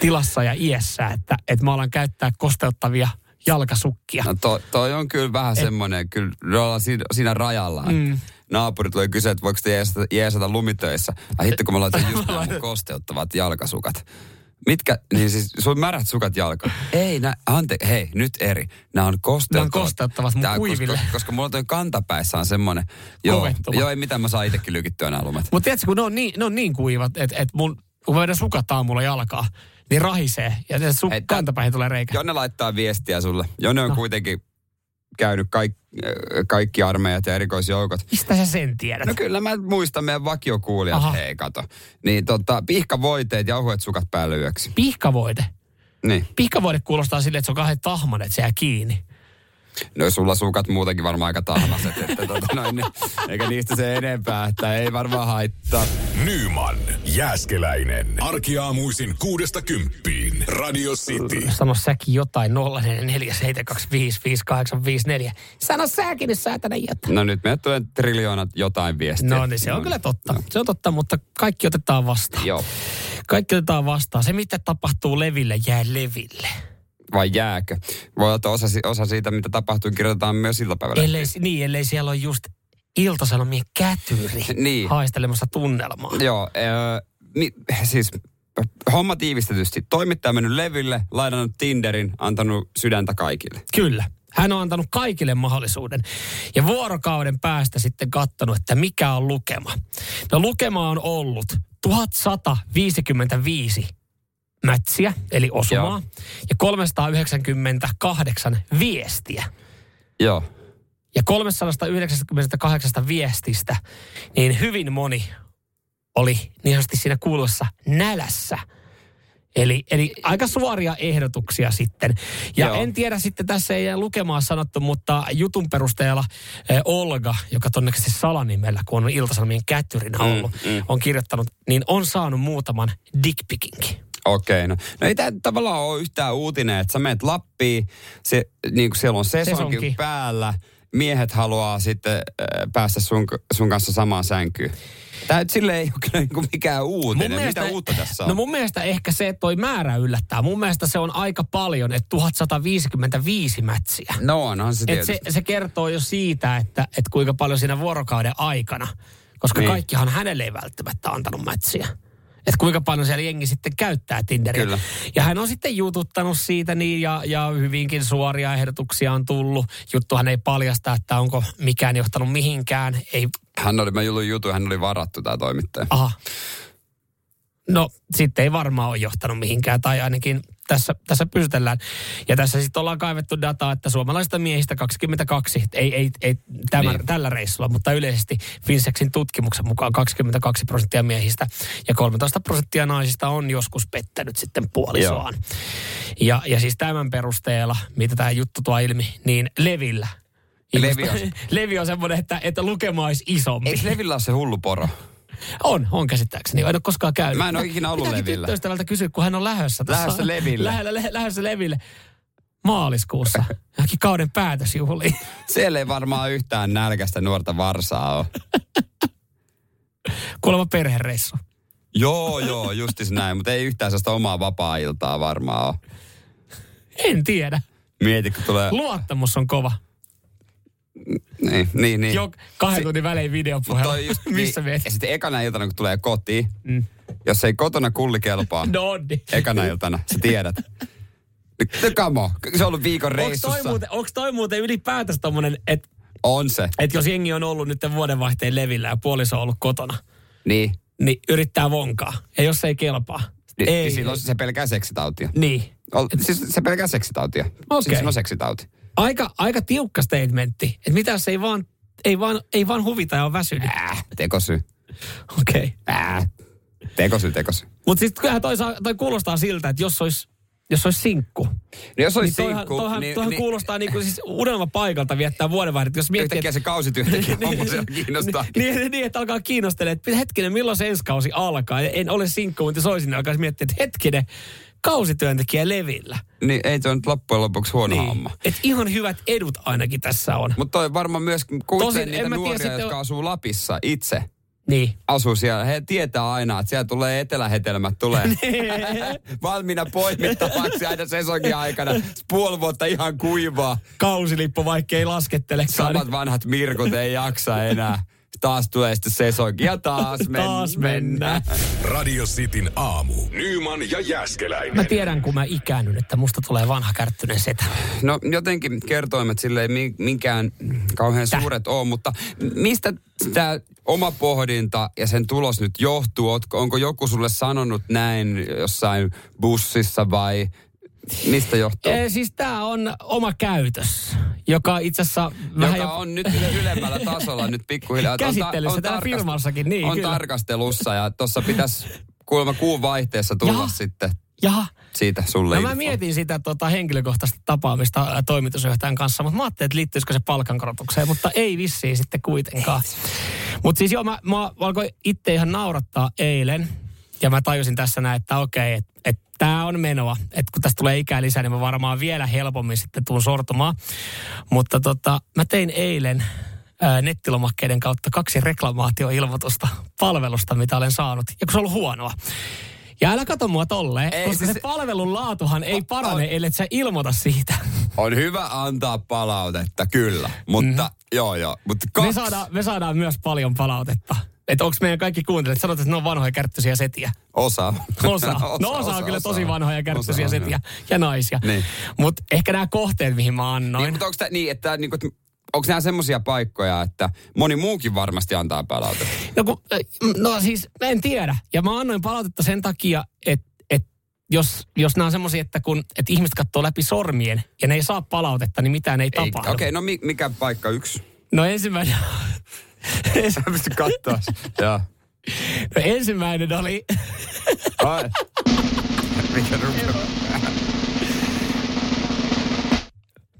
tilassa ja iässä, että, että mä alan käyttää kosteuttavia jalkasukkia. No to, toi on kyllä vähän semmoinen, kyllä siinä, siinä rajalla. Mm. Naapuri tuli kysyä, että voiko te jeesata, jeesata lumitöissä. Ai hitto, kun mä laitan just nämä mun kosteuttavat jalkasukat. Mitkä, niin siis sun märät sukat jalka. Ei, nä, ante, hei, nyt eri. Nämä on kosteuttavat. Nämä on kosteuttavat mun Tää, kuiville. Koska, koska mulla toi kantapäissä on semmonen, joo, Kovettuma. joo, ei mitään, mä saan itsekin lykittyä nämä lumet. Mutta tiedätkö, kun ne on niin, ne on niin kuivat, että et mun, kun mä vedän sukat aamulla jalkaa, niin rahisee. Ja se su- Hei, tää- kantapäihin tulee reikä. Jonne laittaa viestiä sulle. Jonne on No. kuitenkin käynyt kaik, kaikki armeijat ja erikoisjoukot. Mistä sä sen tiedät? No kyllä mä muistan meidän vakiokuulijat, Aha. hei kato. Niin tota, pihkavoiteet, jauhuet sukat päälle yöksi. Pihkavoide. Niin. Pihkavoide kuulostaa silleen, että se on kahden tahman, että se jää kiinni. No sulla sukat muutenkin varmaan aika tahmaset, että tota noin, niin, eikä niistä se enempää, että ei varmaan haittaa. Nyman, Jääskeläinen. Arkiaamuisin kuudesta kymppiin. Radio City. Sano säkin jotain 0447255854. Sano säkin nyt säätänä jotain. No nyt meille tulee triljoonat jotain viestiä. No niin, se on kyllä totta. Se on totta, mutta kaikki otetaan vastaan. Joo. Kaikki otetaan vastaan. Se, mitä tapahtuu leville, jää leville. Vai jääkö? Voi olla, että osa, osa siitä, mitä tapahtuu, kirjoitetaan myös iltapäivällä. Ellei, niin, ellei siellä ole just iltasanomien kätyri Niin. haistelemassa tunnelmaa. Joo, äh, mi, siis homma tiivistetysti. Toimittaja mennyt levylle, lainannut Tinderin, antanut sydäntä kaikille. Kyllä. Hän on antanut kaikille mahdollisuuden. Ja vuorokauden päästä sitten katsonut, että mikä on lukema. No lukema on ollut 1155 mätsiä, eli osumaa, Joo. ja 398 viestiä. Joo. Ja 398 viestistä, niin hyvin moni oli niin sanotusti siinä kuuluessa nälässä. Eli, eli aika suoria ehdotuksia sitten. Ja Joo. en tiedä sitten, tässä ei lukemaan sanottu, mutta jutun perusteella eh, Olga, joka todennäköisesti salanimellä, kun on Ilta-Sanomien kätyrinä ollut, mm, mm. on kirjoittanut, niin on saanut muutaman dickpikinkin. Okei, no, no ei tämä tavallaan ole yhtään uutinen, että sä menet Lappiin, se, niin kuin siellä on sesonkin Sesonki. päällä, miehet haluaa sitten äh, päästä sun, sun kanssa samaan sänkyyn. Tämä nyt sille ei ole kyllä niin mikään uutinen. Mitä uutta tässä on? No mun mielestä ehkä se, että toi määrä yllättää. Mun mielestä se on aika paljon, että 1155 mätsiä. no onhan se Et tietysti. se, se kertoo jo siitä, että, että kuinka paljon siinä vuorokauden aikana, koska niin. kaikkihan hänelle ei välttämättä antanut mätsiä. Että kuinka paljon siellä jengi sitten käyttää Tinderiä. Kyllä. Ja hän on sitten jututtanut siitä niin ja, ja hyvinkin suoria ehdotuksia on tullut. Juttuhan ei paljasta, että onko mikään johtanut mihinkään. Ei, Hän oli, mä julun jutu, hän oli varattu tämä toimittaja. aha. No sitten ei varmaan ole johtanut mihinkään tai ainakin tässä, tässä pysytellään. Ja tässä sitten ollaan kaivettu dataa, että suomalaisista miehistä 22, ei, ei, ei tämän, Niin. tällä reissulla, mutta yleisesti Finsexin tutkimuksen mukaan 22 prosenttia miehistä ja 13 prosenttia naisista on joskus pettänyt sitten puolisoaan. Ja, ja siis tämän perusteella, mitä tämä juttu tuo ilmi, niin Levillä. Levi on- Levi on semmoinen, että, että lukema olisi isompi. Eikö Levillä ole se hullu poro? On, on käsittääkseni. En ole koskaan käynyt. Mä en ole ikinä ollut Pitääkin Levillä. tyttöystävältä kysyä, kun hän on lähdössä. Tässä, Lähdössä Leville. Lähdö, lä, lähdössä Leville maaliskuussa. Johonkin kauden päätösjuhliin. Siellä ei varmaan yhtään nälkästä nuorta varsaa ole. Kuulemma perhereissu. Joo, joo, justis näin, mutta ei yhtään sellaista omaa vapaa-iltaa varmaan ole. En tiedä. Mieti, kun tulee... Luottamus on kova. Niin, niin, niin. Jo kahden tunnin välein videopuhelu. just, Missä niin? Ja sitten ekana iltana, kun tulee kotiin, mm. jos ei kotona kulli kelpaa, No niin. ekana iltana, sä tiedät. No come on, se on ollut viikon Onko reissussa. toi, muuten, toi muuten ylipäätänsä tommonen, että On se, et jos jengi on ollut nyt vuodenvaihteen levillä ja puoliso on ollut kotona, niin. niin yrittää vonkaa. Ja jos ei kelpaa, Niin, ei. niin silloin se pelkää seksitautia. Niin. Ol, siis se pelkää seksitautia. Okei. Siis on seksitauti. Aika, aika tiukka statementti. Että mitä jos ei vaan, ei vaan, ei vaan huvita ja on väsynyt. Äh, tekosy. Okei. Okay. Äh, tekosy, tekosy. Mutta sitten kyllähän toi, saa- toi kuulostaa siltä, että jos olisi jos olisi sinkku, Niin jos olisi niin toihan, sinkku, toihan, niin, toihan niin, kuulostaa niinku siis unelma paikalta viettää vuodenvaihdetta. Jos miettii, yhtäkkiä se kausityöntekijä homma siellä kiinnostaa. niin, niin, niin, että alkaa kiinnostella, että hetkinen, milloin se ensi kausi alkaa. En ole sinkku, mutta soisin, niin alkaisi miettiä, että hetkinen, kausityöntekijä levillä. Niin ei se on nyt loppujen lopuksi huono niin. homma. Et ihan hyvät edut ainakin tässä on. Mutta toi varmaan myös en niitä tiedä nuoria, sitten- jotka asuu Lapissa itse. Niin. Asuu siellä. He tietää aina, että siellä tulee etelähetelmät tulee valmiina poimittavaksi aina sesonkin aikana. Puoli vuotta ihan kuivaa. Kausilippu, vaikka ei laskettelekaan. Samat vanhat mirkut ei jaksa enää. Taas tulee sitten sesonkin ja taas mennään. Taas mennään. Radio Cityn aamu. Nyman ja Jäskeläinen. Mä tiedän, kun mä ikäännyn, että musta tulee vanha kärttyinen setä. No jotenkin kertoimet sille ei mi- minkään kauhean Täh. suuret ole, mutta mistä tämä oma pohdinta ja sen tulos nyt johtuu? Onko joku sulle sanonut näin jossain bussissa vai mistä johtuu? E, siis tää on oma käytös, joka itse asiassa vähän Joka jo- on nyt yle- ylemmällä tasolla nyt pikkuhiljaa. On ta- Käsittelyssä täällä firmassakin, niin, On kyllä. tarkastelussa ja tuossa pitäisi kuulemma kuun vaihteessa tulla Jaha. sitten Jaha. siitä sulle. No mä mietin sitä tota, henkilökohtaista tapaamista toimitusjohtajan kanssa, mutta mä ajattelin, että liittyisikö se palkankorotukseen, mutta ei vissiin sitten kuitenkaan. Mutta siis joo, mä, mä alkoin itse ihan naurattaa eilen, ja mä tajusin tässä näin, että okei, että et, tämä on menoa. Että kun tästä tulee ikää lisää, niin mä varmaan vielä helpommin sitten tuun sortumaan. Mutta tota, mä tein eilen ää, nettilomakkeiden kautta kaksi reklamaatioilmoitusta palvelusta, mitä olen saanut. Ja kun se on ollut huonoa. Ja älä kato mua tolleen, Ei, koska siis- se palvelun laatuhan ei parane, on- ellei sä ilmoita siitä. On hyvä antaa palautetta, kyllä. Mutta mm-hmm. joo joo. Mutta kaksi. Me saadaan, me saadaan myös paljon palautetta. Että onko meidän kaikki kuuntelijat, sanotaan, että ne on vanhoja kärttyisiä setiä. Osa. Osa. No osa, on kyllä tosi vanhoja kärttyisiä Osa setiä ja naisia. Niin. Mutta ehkä nämä kohteet, mihin mä annoin. Niin, mutta onko tämä niin, että niinku, onko nämä semmoisia paikkoja, että moni muukin varmasti antaa palautetta? No, kun, no siis mä en tiedä. Ja mä annoin palautetta sen takia, että et jos, jos nämä on semmoisia, että kun et ihmiset katsoo läpi sormien ja ne ei saa palautetta, niin mitään ei Ei- tapahdu. Okei, okay, no mi, mikä paikka yksi? No ensimmäinen, Sä pysty katsoa. Joo. no ensimmäinen oli, Ai. Mikä rupeaa?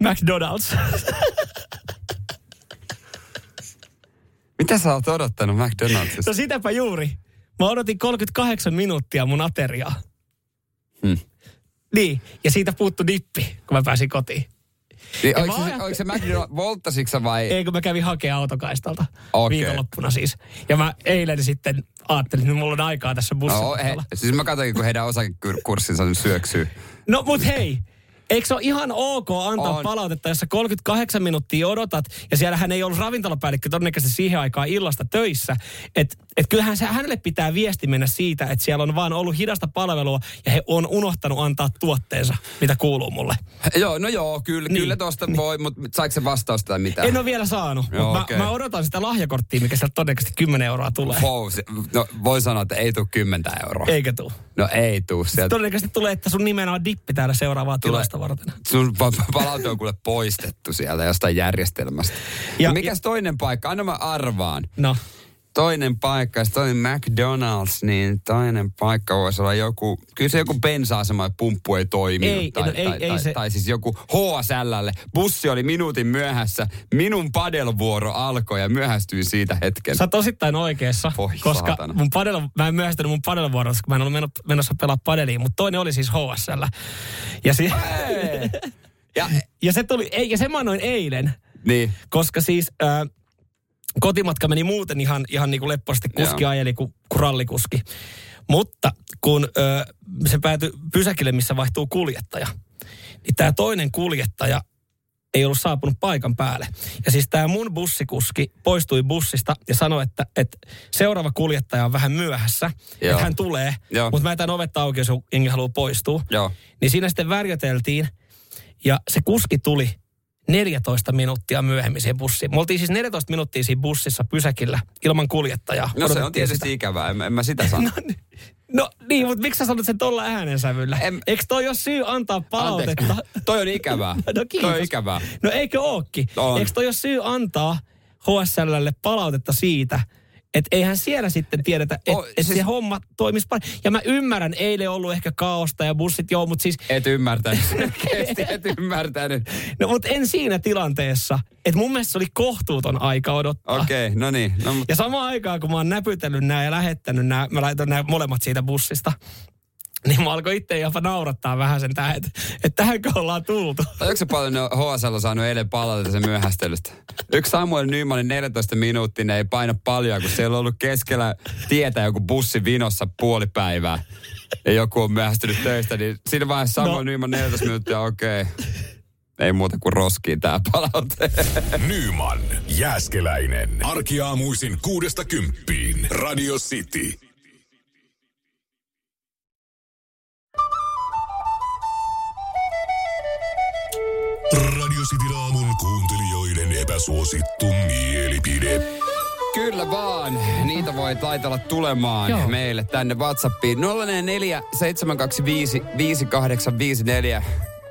McDonald's. Mitä sä oot odottanut McDonaldsista? No sitäpä juuri. Mä odotin 38 minuuttia mun ateriaa. Hmm. Niin, ja siitä puuttu dippi, kun mä pääsin kotiin. Niin, oliko, se, ajattelin- oliko se McDonald's, volttasitko vai? Ei, kun mä kävin hakemaan autokaistalta Okei. viikonloppuna siis. Ja mä eilen sitten ajattelin, että mulla on aikaa tässä bussissa. No, he, siis mä katsoin, kun heidän osakekurssinsa nyt syöksyy. No mut hei, eikö se ole ihan ok antaa On. palautetta, jos sä 38 minuuttia odotat, ja siellähän ei ollut ravintolapäällikkö todennäköisesti siihen aikaan illasta töissä, että et kyllähän se, hänelle pitää viesti mennä siitä, että siellä on vaan ollut hidasta palvelua, ja he on unohtanut antaa tuotteensa, mitä kuuluu mulle. Joo, no joo, kyllä, Niin. kyllä tosta voi, mutta saiko se vastausta tai mitä? En ole vielä saanut, Joo, mutta okei. mä, mä odotan sitä lahjakorttia, mikä sieltä todennäköisesti 10 euroa tulee. Wow, se, no voi sanoa, että ei tule 10 euroa. Eikä tuu. No ei tuu sieltä. Todennäköisesti tulee, että sun nimenä on dippi täällä seuraavaa Tulee. Tilasta varten. Sun pa- palaute on kuule poistettu sieltä jostain järjestelmästä. Ja, Ja- mikäs toinen paikka? Anna mä arvaan. No, Toinen paikka, jos toinen McDonald's, niin toinen paikka voisi olla joku, kyllä se joku bensa-asema ja pumppu ei toiminut. Ei, tai, no ei- tai, ei tai, se- tai, siis joku HSLlle. Bussi oli minuutin myöhässä. Minun padelvuoro alkoi ja myöhästyin siitä hetken. Sä oot osittain oikeassa, Voi koska saatana. mun padel, mä en myöhästynyt mun padelvuorossa, kun mä en ollut meno- menossa pelaa padeliin, mutta toinen oli siis HSL. Ja, si- ja, ja se tuli, ei, ja se mä annoin eilen, niin, koska siis ää, kotimatka meni muuten ihan, ihan niin kuin leppoisesti kuski Joo. ajeli kuin, kuin rallikuski. Mutta kun ö, se päätyi pysäkille, missä vaihtuu kuljettaja, niin tämä toinen kuljettaja ei ollut saapunut paikan päälle. Ja siis tämä mun bussikuski poistui bussista ja sanoi, että, että seuraava kuljettaja on vähän myöhässä. Joo. Että hän tulee, Joo. mutta mä jätän ovet auki, jos jengi haluaa poistua. joo. Niin siinä sitten värjöteltiin ja se kuski tuli 14 minuuttia myöhemmin siihen bussiin. Me oltiin siis 14 minuuttia siinä bussissa pysäkillä ilman kuljettajaa. No se on tietysti sitä. ikävää, en, en mä sitä sano. No, niin. no niin, mutta miksi sä sanot sen tuolla äänensävyllä? En- Eikö toi ole syy antaa palautetta? Anteeksi. Toi on ikävää. No kiitos. Toi on ikävää. No eikö? On. Eikö toi ole syy antaa HSLlle palautetta siitä, että eihän siellä sitten tiedetä, että oh, et siis- se homma toimisi paremmin. Ja mä ymmärrän, eilen ollut ehkä kaaosta ja bussit, joo, mutta siis Et ymmärtänyt. Et ymmärtänyt. No mutta en siinä tilanteessa. Että mun mielestä se oli kohtuuton aika odottaa. Okei, okay, no niin. No, mutta Ja samaan aikaan, kun mä oon näpytellyt nämä ja lähettänyt nämä, mä laitoin nämä molemmat siitä bussista. Niin mä alkoin itse jopa naurattaa vähän sen tähän, että, että tähänkö ollaan tultu. Oletko se paljon ne HSL on saanut eilen palautetta sen myöhästelystä? Yksi Samuel Nymanin 14 minuuttia ne ei paina paljon, kun siellä on ollut keskellä tietä joku bussi vinossa puoli päivää. Ja joku on myöhästynyt töistä, niin siinä vaiheessa Samuel No. Nyman 14 minuuttia, okei. Okay. ei muuta kuin roskiin tää palaute. Nyman, Jääskeläinen. Arkiaamuisin kuudesta kymppiin. Radio City. Radio aamun kuuntelijoiden epäsuosittu mielipide. Kyllä vaan. Niitä voi laitella tulemaan Joo. meille tänne Whatsappiin. 044 725 5854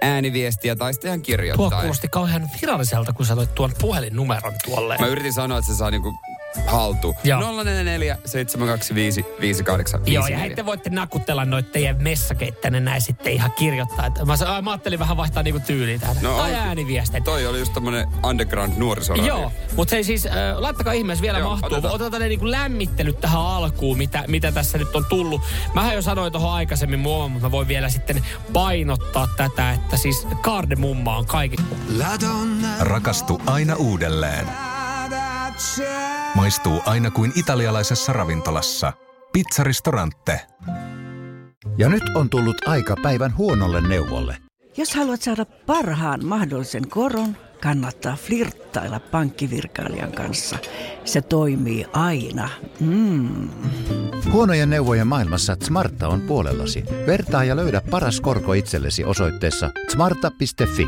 ääniviestiä tai sitten ihan Tuo kirjoittaa. kuulosti kauhean viralliselta, kun sä toit tuon puhelinnumeron tuolle. Mä yritin sanoa, että se saa niinku haltuun. Joo. 044 725 5854. Joo, ja hei, te voitte nakutella noita teidän messakeita tänne näin sitten ihan kirjoittaa. Että mä, sa- mä ajattelin vähän vaihtaa niinku tyyliä tähän. No, tai ääniviesteitä. Toi oli just tämmönen underground nuorisoradio. Joo, mutta se ei siis, äh, laittakaa ihmeessä vielä Joo, mahtuu. otetaan. Otetaan ne niinku lämmittelyt tähän alkuun, mitä, mitä tässä nyt on tullut. Mähän jo sanoin tuohon aikaisemmin muomaan, mutta mä voin vielä sitten painottaa tätä, että siis kaardemumma on kaikki. Rakastu aina uudelleen. Maistuu aina kuin italialaisessa ravintolassa. Pizzaristorante. Ja nyt on tullut aika päivän huonolle neuvolle. Jos haluat saada parhaan mahdollisen koron, kannattaa flirttailla pankkivirkailijan kanssa. Se toimii aina. Mm. Huonojen neuvojen maailmassa Smarta on puolellasi. Vertaa ja löydä paras korko itsellesi osoitteessa smarta.fi.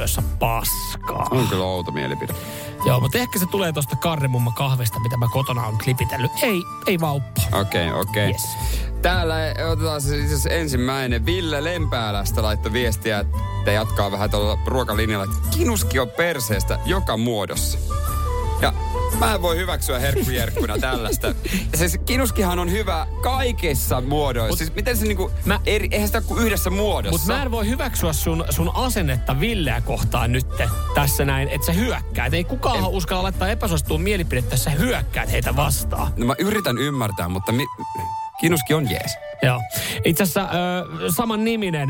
olomuodoissa paskaa. On kyllä outo mielipide. Joo, mutta ehkä se tulee tuosta karnemumma kahvista, mitä mä kotona on klipitellyt. Ei, ei vauppo. Okei, okay, okei. Okay. Yes. Täällä otetaan se siis ensimmäinen. Ville Lempäälästä laittoi viestiä, että jatkaa vähän tuolla ruokalinjalla, että kinuski on perseestä joka muodossa. Ja mä en voi hyväksyä herkkujerkkuna tällaista. Siis kinuskihan on hyvä kaikissa muodoissa. Mut, siis miten se niinku, mä- eri, eihän sitä kuin yhdessä muodossa. Mutta mä en voi hyväksyä sun, sun asennetta Villeä kohtaan nyt tässä näin, että sä hyökkäät. Ei kukaan en. uskalla laittaa epäsuosituun mielipidettä, että sä hyökkäät heitä vastaan. No mä yritän ymmärtää, mutta mi, kinuski on jees. Joo. Itse asiassa ö, saman niminen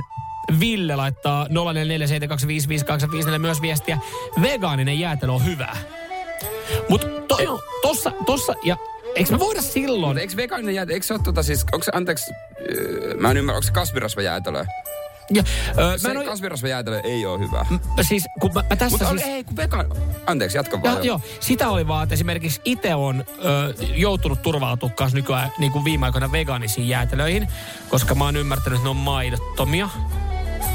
Ville laittaa 0447255854 myös viestiä. Vegaaninen jäätelö on hyvää. Mutta to, tossa, tossa, ja eikö me voida silloin... Eikö vegaaninen jäätelö, eikö se ole tota siis, onko se, anteeksi, öö, mä en ymmärrä, onko se kasvirasvajäätelö? Ja, ö, Se mä en oo- kasvirasvajäätelö ei ole hyvä. siis kun mä, mä tässä Mutta siis... ei, kun vegan... Anteeksi, jatka Ja, vaan. joo, sitä oli vaan, että esimerkiksi itse on ö, joutunut turvautumaan kanssa nykyään niin kuin viime aikoina vegaanisiin jäätelöihin, koska mä oon ymmärtänyt, että ne on maidottomia.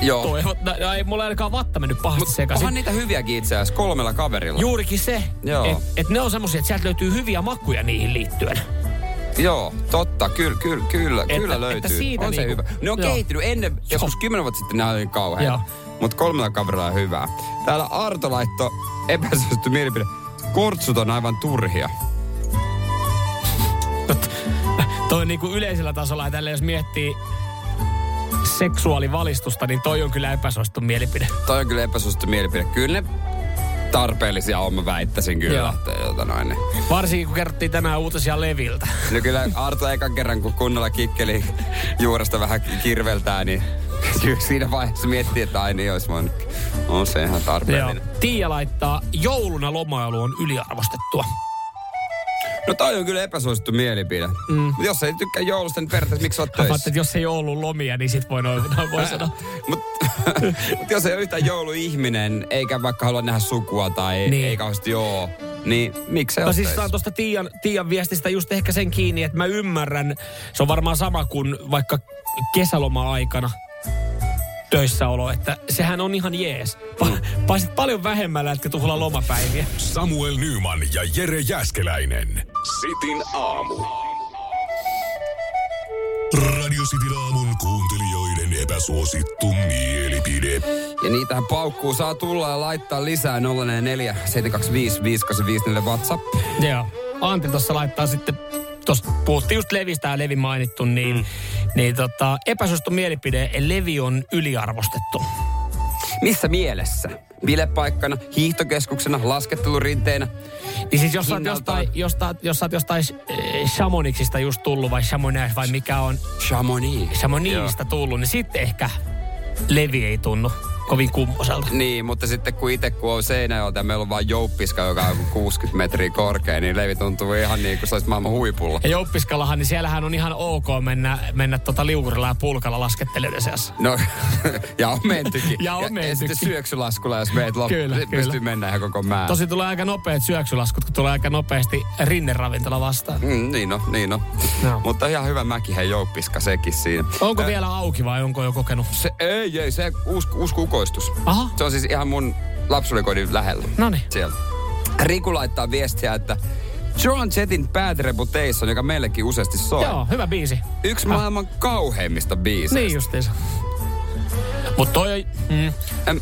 Joo. Toivot, no, ei mulla ainakaan vatta mennyt pahasti Mut sekaisin. onhan niitä hyviäkin itse asiassa kolmella kaverilla. Juurikin se, Joo. että et ne on semmoisia, että sieltä löytyy hyviä makuja niihin liittyen. Joo, totta, kyllä, kyllä, kyllä, Että- kyllä että löytyy. siitä on se niinku- hyvä. Ne on joo. kehittynyt ennen, joskus kymmenen vuotta sitten nämä oli kauhean. Mutta kolmella kaverilla on hyvää. Täällä Arto laitto epäsuosittu mielipide. Kortsut on aivan turhia. Toi niin kuin yleisellä tasolla ja tälle jos miettii seksuaalivalistusta, niin toi on kyllä epäsuosittu mielipide. Toi on kyllä epäsuosittu mielipide. Kyllä ne tarpeellisia on, mä väittäisin kyllä. Joo. Että, jota noin, niin. Varsinkin kun kerrottiin tänään uutisia Leviltä. No kyllä Arto ekan kerran, kun kunnolla kikkeli juuresta vähän kirveltää, niin kyllä siinä vaiheessa miettii, että ai niin olisi voinut. On se ihan Joo. tarpeellinen. Tiia laittaa, jouluna lomailu on yliarvostettua. No toi on kyllä epäsuosittu mielipide. Mm. Jos ei tykkää joulusta, niin periaatteessa miksi olet Mä ajattelin, töissä? että jos ei ole ollut lomia, niin sit voi, noin, noin voi sanoa. Mutta mut jos ei ole yhtään jouluihminen, eikä vaikka halua nähdä sukua tai Niin. ei kauheasti joo, niin miksei No siis saan tuosta Tiian, Tiian viestistä just ehkä sen kiinni, että mä ymmärrän, se on varmaan sama kuin vaikka kesäloma-aikana töissäolo, että sehän on ihan jees. Pa- paisit paljon vähemmällä, etkä tuhlaa lomapäiviä. Samuel Nyman ja Jere Jäskeläinen. Sitin aamu. Radio Cityn aamun kuuntelijoiden epäsuosittu mielipide. Ja niitähän paukkuu saa tulla ja laittaa lisää 044 725 5854 WhatsApp. Joo. Antti tuossa laittaa sitten, tuossa puhuttiin just Levistä ja Levi mainittu, niin, mm. niin tota, epäsuosittu mielipide, Levi on yliarvostettu. Missä mielessä? Bilepaikkana, hiihtokeskuksena, laskettelurinteenä. Niin siis jos sä oot jostain, jostain, jos sä oot jostain äh, Chamonixista just tullut, vai Chamonix, vai mikä on Chamonix. Chamonixista tullut, niin sitten ehkä levi ei tunnu kovin kummoselta. Niin, mutta sitten kun itse kun on Seinäjoelta ja meillä on vain jouppiska, joka on joku 60 metriä korkea, niin levi tuntuu ihan niin kuin se olisi maailman huipulla. Ja Jouppiskallahan, niin siellähän on ihan ok mennä, mennä tota liukurilla ja pulkalla laskettelijoiden seassa. No, ja on mentykin. Ja on ja mentykin. sitten syöksylaskulla, jos meet loppuun, Kyllä, pystyy kyllä. mennä ihan koko määrä. Tosi tulee aika nopeat syöksylaskut, kun tulee aika nopeasti rinneravintola vastaan. Mm, niin on, niin on. Joo. Mutta ihan hyvä mäki, hei jouppiska sekin siinä. Onko Ä, vielä auki vai onko jo kokenut? Se, ei, ei, se uusi, uusi kukoistus. Aha. Se on siis ihan mun lapsuudenkodin lähellä. Noniin. Siellä. Riku laittaa viestiä, että John Jetin Bad Reputation, joka meillekin useasti soi. Joo, hyvä biisi. Yksi maailman kauheimmista biiseistä. Niin justiinsa. Mut toi. Mm, mm,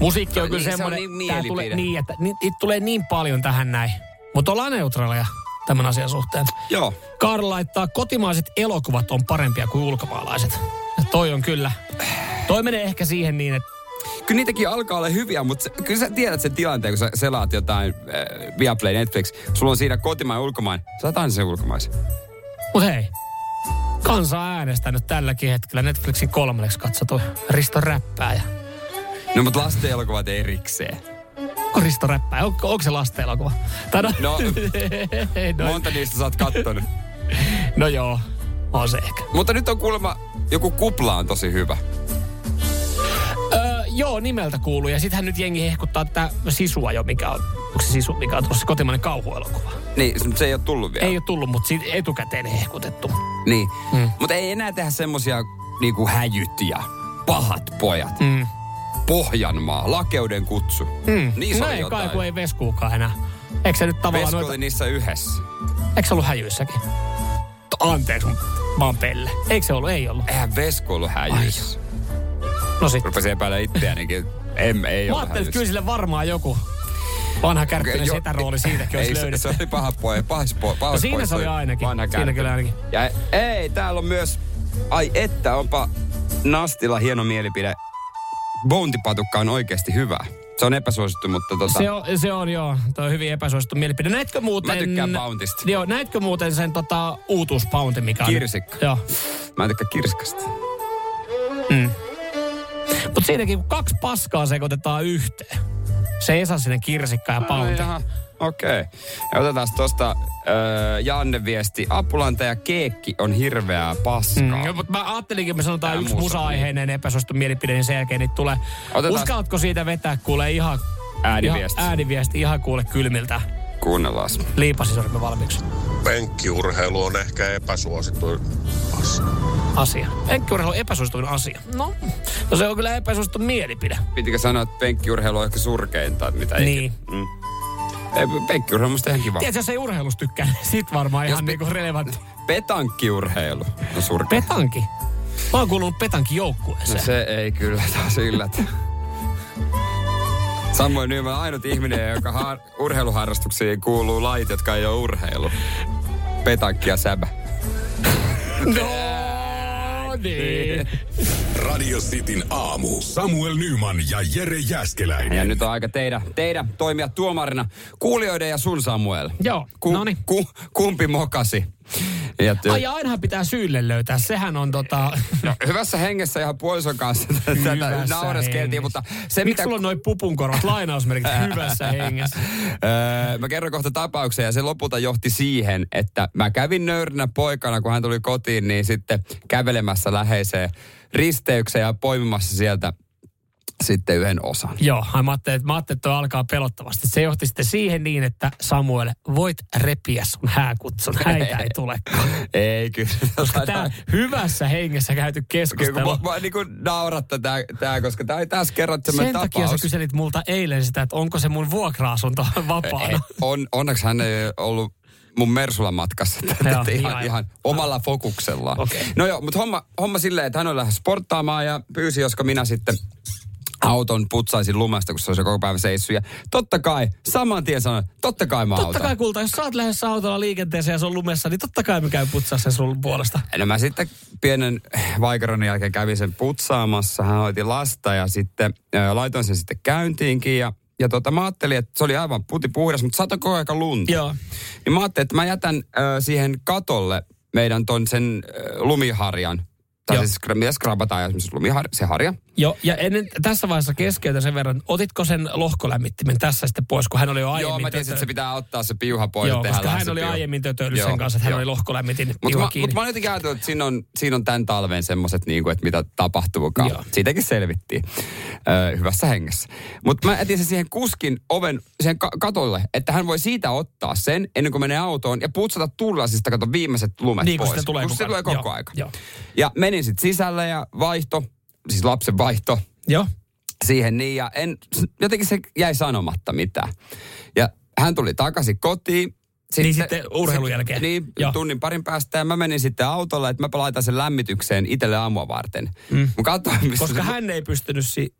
musiikki on No kyllä niin, se on semmoinen... niin tää tulee, niin, että ni, niitä tulee niin paljon tähän näin. Mutta ollaan neutraaleja tämän asian suhteen. joo. Karl laittaa, kotimaiset elokuvat on parempia kuin ulkomaalaiset. Ja toi on kyllä... Toi menee ehkä siihen niin, että Kyllä niitäkin alkaa olla hyviä, mutta se, kyllä sä tiedät sen tilanteen, kun sä selaat jotain äh, Viaplay, Netflix. Sulla on siinä kotimaan ja ulkomaan. Sä oot aina sen ulkomaisen. Mut hei, kansa on äänestänyt tälläkin hetkellä Netflixin kolmanneksi katsotu Risto Räppääjä. No mutta lasten elokuvat erikseen. Onko Risto Räppääjä? Onko, onko se lasten elokuva? No, No. no, Monta niistä sä oot kattonut. no joo, on se ehkä. mutta nyt on kuulemma, joku kupla on tosi hyvä. Joo, nimeltä kuuluu. Ja sittenhän nyt jengi hehkuttaa tätä Sisua jo, mikä on, onko se Sisu, mikä on tuossa kotimainen kauhuelokuva. Niin, se ei ole tullut vielä. Ei ole tullut, mutta siitä etukäteen hehkutettu. Niin. Mm. Mutta ei enää tehdä semmosia niinku häjyt ja pahat pojat. Mm. Pohjanmaa, lakeuden kutsu. Mm. Niissä no ei kai, kun ei Veskuukaan enää. Eikö se nyt tavallaan Vesko noita... oli niissä yhdessä. Eikö se ollut häjyissäkin? Anteeksi, mä oon pelle. Eikö se ollut? Ei ollut. Eihän Vesko ollut häjyissä. No sit. Rupesin epäilemään itseänikin. En, ei Mä ajattelin, että kyllä sille varmaan joku vanha kärkkyinen Jo- setärooli siitäkin olisi ei, se, löydetty. se oli paha poja, pahis poja. No siinä se oli ainakin. Siinä kyllä ainakin. Ja ei, täällä on myös, ai että, onpa Nastilla hieno mielipide. Bounty-patukka on oikeasti hyvä. Se on epäsuosittu, mutta tota... Se on, se on joo, toi on hyvin epäsuosittu mielipide. Näitkö muuten... Mä tykkään Bountista. Joo, näitkö muuten sen tota, uutuuspounti, mikä on... Kirsikka. Joo. Mä en tykkää kirskasta. Mutta siinäkin kun kaksi paskaa sekoitetaan yhteen. Se Esasinen kirsikka ja pounti. Jaha, okei. Okay. Ja otetaan tosta öö, Janne viesti. Apulanta ja keekki on hirveää paskaa. Mm, joo, mutta mä ajattelinkin, me sanotaan Tää yksi musa- musa-aiheinen epäsuosittu mielipide, niin sen jälkeen niitä tulee. Otetaan- Uskallatko siitä vetää kuule ihan... Ääniviesti. Ihan, ääniviesti ihan kuule kylmiltä. Kuunnellaan. Liipasisormi valmiiksi. Penkkiurheilu on ehkä epäsuosittu asia. Penkkiurheilu on epäsuosituin asia. No, no se on kyllä epäsuosittu mielipide. Pitikö sanoa, että penkkiurheilu on ehkä surkein tai mitä Niin. ikinä? Mm. Ei, penkkiurheilu on musta ihan kiva. Tiedätkö, jos ei urheilusta tykkää, niin sit varmaan ihan pe- niinku relevantti. Petankkiurheilu on surkea. Petanki. Mä oon kuulunut petankin joukkueeseen. No se ei kyllä taas yllätä. Samoin Nyman on ainut ihminen, joka har- urheiluharrastuksiin kuuluu lait, jotka ei ole urheilu. Petankki ja säbä. No niin. Radio Cityn aamu. Samuel Nyman ja Jere Jäskeläinen. Ja nyt on aika teidän, teidän toimia tuomarina. Kuulijoiden ja sun Samuel. Joo, Ku, ku, kumpi mokasi? Ja ty- Ai ainahan pitää syylle löytää. Sehän on tota... no, hyvässä hengessä ihan puolison kanssa tätä naureskeltiin, mutta se Miksi mitä... sulla on noin pupunkorvat lainausmerkit hyvässä hengessä? Öö, mä kerron kohta tapauksen ja se lopulta johti siihen, että mä kävin nöyränä poikana, kun hän tuli kotiin, niin sitten kävelemässä läheiseen risteykseen ja poimimassa sieltä sitten yhden osan. Joo, mä ajattelin, että, mä ajattelin, että toi alkaa pelottavasti. Se johti sitten siihen niin, että Samuel, voit repiä sun hääkutsun. Häitä ei tulekaan. Ei kyllä. Tää hyvässä hengessä käyty Kyllä, keskustelu. kun mä, mä niin kuin naurattaa tää, tää, koska tää oli taas kerran Sen semmoinen takia sä tapaus. kyselit multa eilen sitä, että onko se mun vuokra-asunto vapaana. Ei, on, onneksi hän ei ollut mun Mersulan matkassa. Joo, Tätä ihan, ihan- ihan omalla fokuksellaan. Okei. No joo, mutta homma, homma silleen, että hän on lähes sporttaamaan ja pyysi, josko minä sitten auton putsaisin lumesta, kun se olisi koko päivän seissyt. Ja totta kai, saman tien sanoin, totta kai mä Totta autan. kai kulta, jos sä oot lähdössä autolla liikenteeseen ja se on lumessa, niin totta kai me käy putsaa sen sun puolesta. No mä sitten pienen vaikeron jälkeen kävin sen putsaamassa. Hän hoiti lasta ja sitten ää, laitoin sen sitten käyntiinkin ja ja tota, mä ajattelin, että se oli aivan puti puhdas, mutta satoi koko ajan lunta. Joo. Niin mä ajattelin, että mä jätän äh, siihen katolle meidän ton sen äh, lumiharjan. Tai Joo. siis mitä skrabataan esimerkiksi lumihar, se harja. Joo, ja ennen, tässä vaiheessa keskeytän sen verran. Otitko sen lohkolämmittimen tässä sitten pois, kun hän oli jo aiemmin... Joo, mä tiesin, että se pitää ottaa se piuha pois Joo, koska hän oli piuha. aiemmin tötöillyt sen kanssa, että hän joo. oli lohkolämmitin Mutta mä, kiinni. mut mä oon jotenkin ajatellut, että siinä on, siinä on tämän talven semmoiset, niin kuin, että mitä tapahtuukaan. Joo. Siitäkin selvittiin ö, hyvässä hengessä. Mutta mä jätin sen siihen kuskin oven, siihen ka- katolle, että hän voi siitä ottaa sen ennen kuin menee autoon ja putsata tullasista, kato viimeiset lumet Niin, kun pois. sitä tulee kun se koko tulee ajan. koko joo. Ja menin sitten sisälle ja vaihto, siis lapsen vaihto Joo. siihen niin ja en, jotenkin se jäi sanomatta mitään. Ja hän tuli takaisin kotiin. Niin sitten urheilun jälkeen. Niin, Joo. tunnin parin päästä ja mä menin sitten autolle, että mä laitan sen lämmitykseen itselle aamua varten. Mm. Mä katsoin, missä Koska se... hän ei pystynyt si...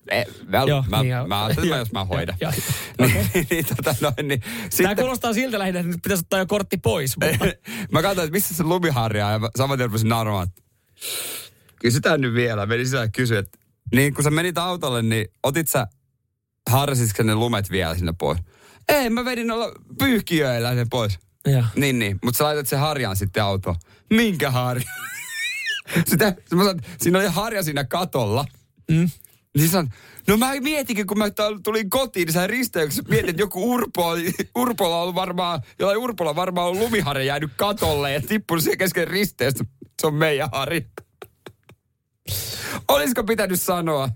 Mä, Joo, mä, niin, joo. mä ajattelin, jos mä hoidan. Joo, niin, niin, tota noin, niin, Tämä sitten, kuulostaa siltä lähinnä, että nyt pitäisi ottaa jo kortti pois. Mutta... mä katsoin, että missä se lumiharja ja mä saman tien rupesin nauramaan, että kysytään nyt vielä. Menin sisään ja kysyin, että niin kun sä menit autolle, niin otit sä, harsitko ne lumet vielä sinne pois? Ei, mä vedin olla pyyhkiöillä ne pois. Joo. Niin, niin. Mutta sä laitat sen harjan sitten autoon. Minkä harja? Sitä, mä sanon, siinä oli harja siinä katolla. Mm. Niin sanon, no mä mietinkin, kun mä tulin kotiin, niin sä risteyksessä mietin, että joku Urpo oli, Urpola on ollut varmaan, jollain Urpola varmaan on lumiharja jäänyt katolle ja tippunut siihen kesken risteystä. Se on meidän harja. Olisiko pitänyt sanoa?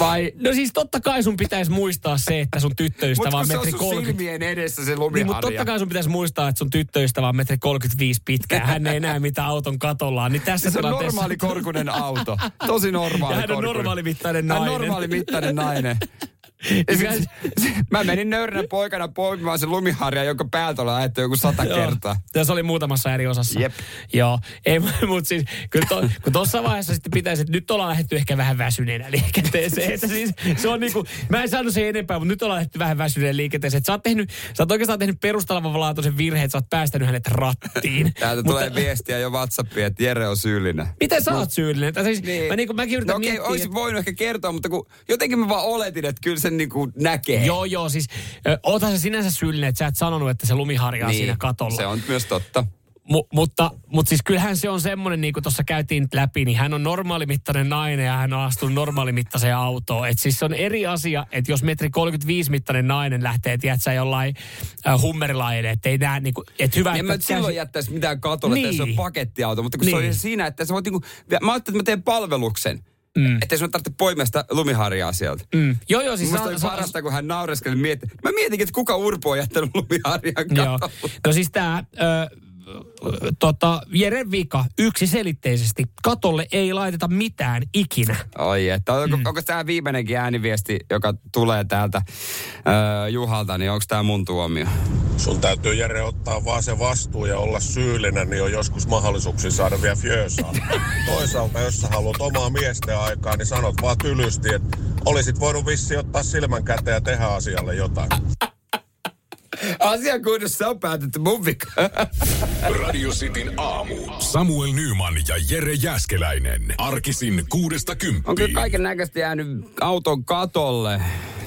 Vai No siis totta kai sun pitäisi muistaa se, että sun tyttöystävä on kun se on metri sun 30. silmien edessä se Niin, lumiharja. mutta totta kai sun pitäisi muistaa, että sun tyttöystävä on metri 35 pitkä hän ei näe mitä auton katolla on. Niin tässä se on tilanteessa... normaali korkunen auto. Tosi normaali Ja hän on korkunen. normaalimittainen Hän on nainen. normaalimittainen nainen. Ja sit, mä menin nöyränä poikana poimimaan sen lumiharja, jonka päältä ollaan ajettu joku sata kertaa. Ja se oli muutamassa eri osassa. Jep. Joo, ei, mutta siis kyllä to, kun tuossa vaiheessa sitten pitäisi, että nyt ollaan lähdetty ehkä vähän väsyneenä liikenteeseen. Että siis, se on niinku, mä en saanut sen enempää, mutta nyt ollaan lähdetty vähän väsyneen liikenteeseen. Että sä oot, tehnyt, sä oot oikeastaan tehnyt perustavanlaatuisen virheen, että sä oot päästänyt hänet rattiin. Täältä tulee viestiä jo Whatsappiin, että Jere on syyllinen. Miten sä oot syyllinen? Siis, niin. mä, niinku, mäkin yritän No okei, miettiä, olisi voinut ehkä kertoa, mutta kun jotenkin mä vaan oletin, että kyllä sen niinku näkee. Joo, joo, siis ö, se sinänsä syyllinen, että sä et sanonut, että se lumiharja on Niin, siinä katolla. Se on myös totta. Mu, mutta, mutta siis kyllähän se on semmoinen, niin kuin tuossa käytiin läpi, niin hän on normaalimittainen nainen ja hän on astunut normaalimittaiseen autoon. Et siis se on eri asia, että jos metri 35 mittainen nainen lähtee, tiedätkö, jollain äh, hummerilaille, että ei näe, niin kuin, että hyvä, En mä että nyt silloin jättäisi mitään katolle, niin. että se on Niin. pakettiauto. Mutta kun niin. se Niin. oli siinä, että se voit niinku, mä ajattelin, että mä teen palveluksen. Mm. Että sun tarvitse poimia sitä lumiharjaa sieltä. Mm. Joo, joo, siis Musta oli sa- parasta, kun hän naureskeli mietti. Mä mietinkin, että kuka Urpo on jättänyt lumiharjan Joo. katolle. No siis tämä tota, Jeren vika yksiselitteisesti. Katolle ei laiteta mitään ikinä. Oi, että onko, mm. onko tämä viimeinenkin ääniviesti, joka tulee täältä öö, Juhalta, niin onko tämä mun tuomio? Sun täytyy Jere ottaa vaan se vastuu ja olla syyllinen, niin on joskus mahdollisuuksia saada vielä fjöösaa. Toisaalta, jos sä haluat omaa miesten aikaa, niin sanot vaan tylysti, että olisit voinut vissi ottaa silmän käteen ja tehdä asialle jotain. Asia kunnossa on päätetty mun vika. Radio Cityn aamu. Samuel Nyman ja Jere Jäskeläinen. Arkisin kuudesta On kymppiin. kyllä kaiken näköistä jäänyt auton katolle.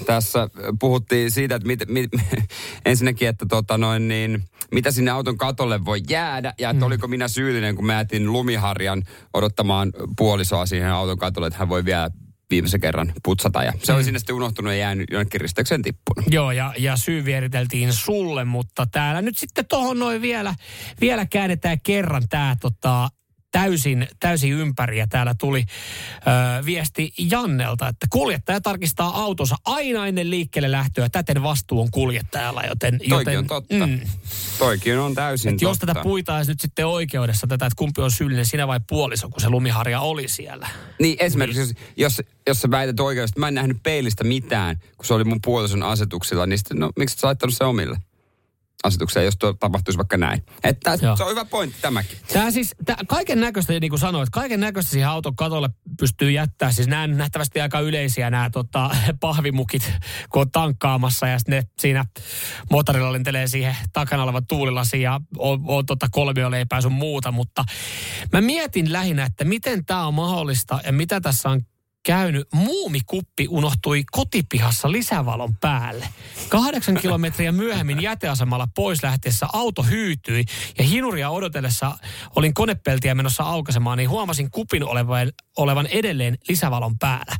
Tässä puhuttiin siitä, että mit, mit, ensinnäkin, että tota noin niin, mitä sinne auton katolle voi jäädä ja että oliko minä syyllinen, kun mä jätin lumiharjan odottamaan puolisoa siihen auton katolle, että hän voi vielä viimeisen kerran putsata. Ja se oli sinne sitten unohtunut ja jäänyt jonnekin risteykseen tippunut. Joo, ja, ja syy vieriteltiin sulle, mutta täällä nyt sitten tohon noin vielä, vielä käännetään kerran tämä tota, täysin, täysin ympäri. Ja täällä tuli ö, viesti Jannelta, että kuljettaja tarkistaa autonsa aina ennen liikkeelle lähtöä. Täten vastuu on kuljettajalla, joten... Toikin joten on totta. Mm, Toikin on täysin et jos totta. tätä puitaisi nyt sitten oikeudessa, tätä, että kumpi on syyllinen, sinä vai puoliso, kun se lumiharja oli siellä. Niin esimerkiksi, jos, jos, jos sä väität oikeasti, että mä en nähnyt peilistä mitään, kun se oli mun puolison asetuksilla, niin sitten, no miksi sä laittanut se omille? Asetukseen, jos tuo tapahtuisi vaikka näin. Että se on hyvä pointti tämäkin. Tämä siis, tää, kaiken näköistä, niin kuin sanoit, kaiken näköistä siihen auton katolle pystyy jättää. Siis nämä nähtävästi aika yleisiä nämä tota, pahvimukit, kun on tankkaamassa ja sitten ne siinä motorilla lentelee siihen takana oleva tuulilasi ja on, on tota kolmioleipää sun muuta. Mutta mä mietin lähinnä, että miten tämä on mahdollista ja mitä tässä on käynyt. Muumikuppi unohtui kotipihassa lisävalon päälle. Kahdeksan kilometriä myöhemmin jäteasemalla pois lähtiessä auto hyytyi ja hinuria odotellessa olin konepeltiä menossa aukaisemaan, niin huomasin kupin olevan, olevan edelleen lisävalon päällä.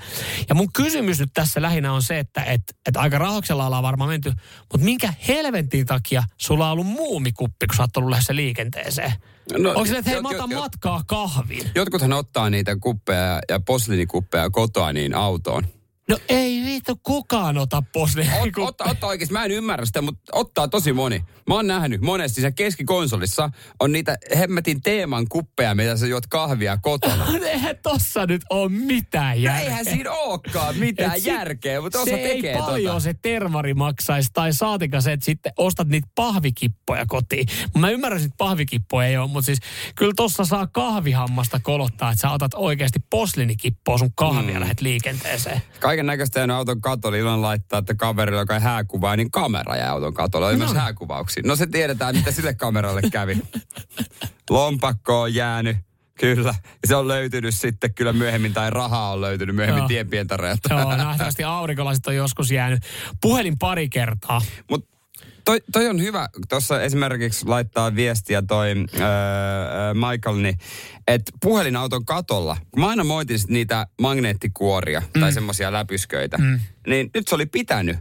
Ja mun kysymys nyt tässä lähinnä on se, että et, et aika rahoiksella ollaan varmaan menty, mutta minkä helvetin takia sulla on ollut muumikuppi, kun sä oot ollut lähdössä liikenteeseen? No, Onko se, että hei, mä otan jot, matkaa kahvin? Jotkuthan ottaa niitä kuppeja ja posliinikuppeja kotoa niin autoon. No ei vittu kukaan ota posliinikuppeja. Ot, otta, otta oikeasti, mä en ymmärrä sitä, mutta ottaa tosi moni. Mä oon nähnyt monesti sen keskikonsolissa on niitä hemmetin teeman kuppeja, mitä sä juot kahvia kotona. eihän tossa nyt ole mitään järkeä. No eihän siinä olekaan mitään Et järkeä, mutta osa se tekee ei paljon tota. se tervari maksaisi, tai saatika se, että sitten ostat niitä pahvikippoja kotiin. Mä ymmärrän, että pahvikippoja ei ole, mutta siis kyllä tossa saa kahvihammasta kolottaa, että sä otat oikeasti poslinikippoa sun kahvia mm. ja lähdet liikenteeseen. Kaiken näköistä auton katolla ilman laittaa, että kaverilla, joka ei hääkuvaa, niin kamera ja auton katolla. Oli no. myös hääkuvauksia. No se tiedetään, mitä sille kameralle kävi. Lompakko on jäänyt. Kyllä. Se on löytynyt sitten kyllä myöhemmin, tai rahaa on löytynyt myöhemmin tienpientareelta. Joo, nähtävästi aurinkolasit on joskus jäänyt. Puhelin pari kertaa. Mut toi, toi on hyvä. Tuossa esimerkiksi laittaa viestiä toi öö, Michael, niin, että puhelinauton katolla, kun mä aina moitin niitä magneettikuoria mm. tai semmoisia läpysköitä, mm. niin nyt se oli pitänyt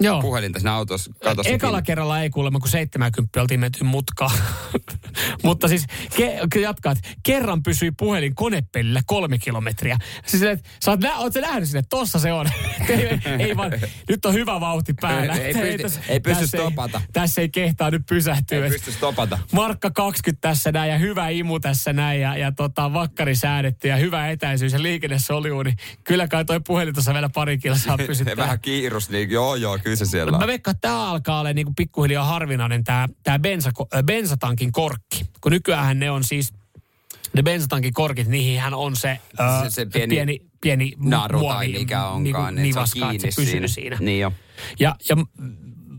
Joo. puhelinta siinä autossa. Katossa Ekalla kiinni. kerralla ei kuulemma, kun 70 oltiin menty mutkaan. Mutta siis ke, jatkaat. Kerran pysyi puhelin konepellillä kolme kilometriä. Siis että sä oot, nä, oot sä nähnyt sinne, tossa se on. ei, ei vaan, nyt on hyvä vauhti päällä. ei, ei, pysty, ei pysty stopata. Ei, tässä ei kehtaa nyt pysähtyä. Ei pysty stopata. Markka 20 tässä näin ja hyvä imu tässä näin ja, ja tota, vakkari säädetty ja hyvä etäisyys ja liikenne soljuu, niin kyllä kai toi puhelin tuossa vielä pari kilsaa pysyttää. Vähän kiirus, niin joo joo, kyllä se siellä Mä veikkaan, että tämä alkaa olla niin kuin pikkuhiljaa harvinainen tämä, tämä bensa, bensatankin korkki. Kun nykyään ne on siis ne bensatankin korkit, niihin hän on se, se, se pieni, pieni, pieni naru tai mikä onkaan, niin, nivaska, se, että se pysyy siinä. siinä. Niin jo. Ja, ja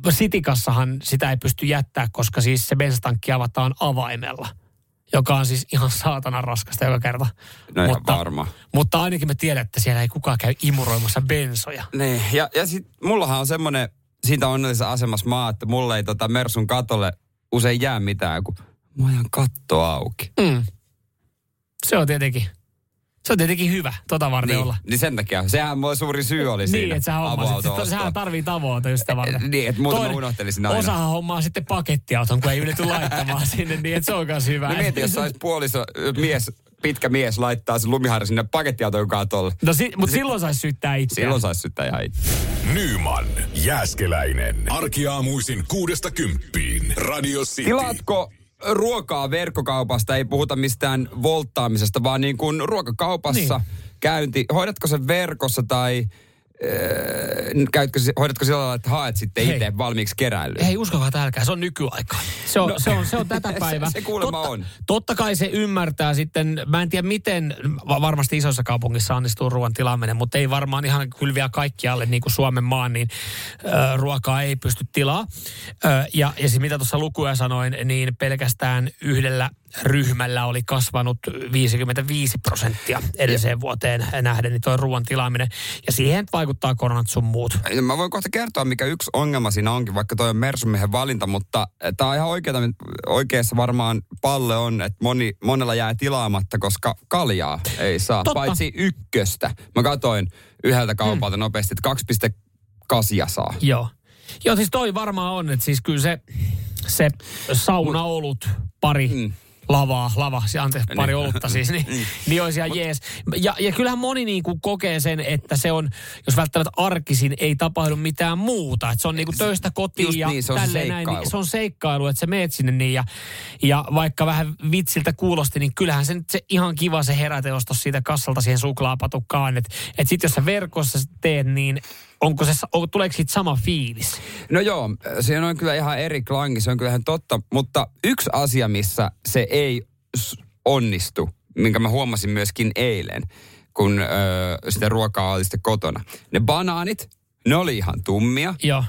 Sitikassahan sitä ei pysty jättää, koska siis se bensatankki avataan avaimella joka on siis ihan saatana raskasta joka kerta. No mutta, varma. Mutta ainakin me tiedän, että siellä ei kukaan käy imuroimassa bensoja. Niin, ja, ja sitten mullahan on semmoinen, siitä onnellisessa asemassa maa, että mulle ei tota Mersun katolle usein jää mitään, kun mä ajan katto auki. Mm. Se on tietenkin. Se on tietenkin hyvä, tota varten niin, olla. Niin sen takia, sehän mun suuri syy oli siinä. Niin, että sä hommasit, sehän tarvii tavoita just sitä varten. Niin, että muuten Toinen, mä unohtelisin aina. Osahan hommaa sitten pakettiauton, kun ei ylety laittamaan sinne, niin että se on myös hyvä. No mieti, jos olisi puoliso, mies, pitkä mies laittaa sen lumiharja sinne pakettiauton katolle. No si, mutta silloin saisi syyttää itseä. Silloin saisi syyttää ihan itse. Nyman, Jääskeläinen. Arkiaamuisin kuudesta kymppiin. Radio City. Tilaatko ruokaa verkkokaupasta, ei puhuta mistään volttaamisesta, vaan niin kuin ruokakaupassa niin. käynti. Hoidatko sen verkossa tai käytkö, hoidatko sillä lailla, että haet sitten itse valmiiksi keräilyä? Ei uskokaa älkää, se on nykyaikaa. Se on, no, se on, se on tätä päivää. se, se kuulemma totta, on. Totta kai se ymmärtää sitten, mä en tiedä miten, varmasti isoissa kaupungissa onnistuu ruoan tilaaminen, mutta ei varmaan ihan kylviä kaikkialle niin kuin Suomen maan, niin ö, ruokaa ei pysty tilaa. Ö, ja, ja siis mitä tuossa lukuja sanoin, niin pelkästään yhdellä ryhmällä oli kasvanut 55 prosenttia edelliseen vuoteen nähden, niin tuo ruoan tilaaminen. Ja siihen vaikuttaa koronat sun muut. Mä voin kohta kertoa, mikä yksi ongelma siinä onkin, vaikka toi on Mersumiehen valinta, mutta tämä on ihan oikeata, oikeassa varmaan palle on, että moni, monella jää tilaamatta, koska kaljaa ei saa, Totta. paitsi ykköstä. Mä katoin yhdeltä kaupalta hmm. nopeasti, että 2,8 saa. Joo. Joo, siis toi varmaan on, että siis kyllä se, se saunaolut pari, hmm lavaa, lava, anteeksi, pari niin. olutta siis, niin, niin. niin olisi ihan jees. Ja, ja kyllähän moni niin kuin kokee sen, että se on, jos välttämättä arkisin ei tapahdu mitään muuta. Että se on niin kuin töistä kotiin Just ja niin, se on tälleen näin. Niin se on seikkailu, että sä meet sinne niin. Ja, ja vaikka vähän vitsiltä kuulosti, niin kyllähän se nyt se ihan kiva se heräteostos siitä kassalta siihen suklaapatukkaan. Että et sit jos sä verkossa teet, niin onko se, tuleeko siitä sama fiilis? No joo, se on kyllä ihan eri klangi, se on kyllä ihan totta. Mutta yksi asia, missä se ei onnistu, minkä mä huomasin myöskin eilen, kun ö, sitä ruokaa oli sitten kotona. Ne banaanit, ne oli ihan tummia. Joo.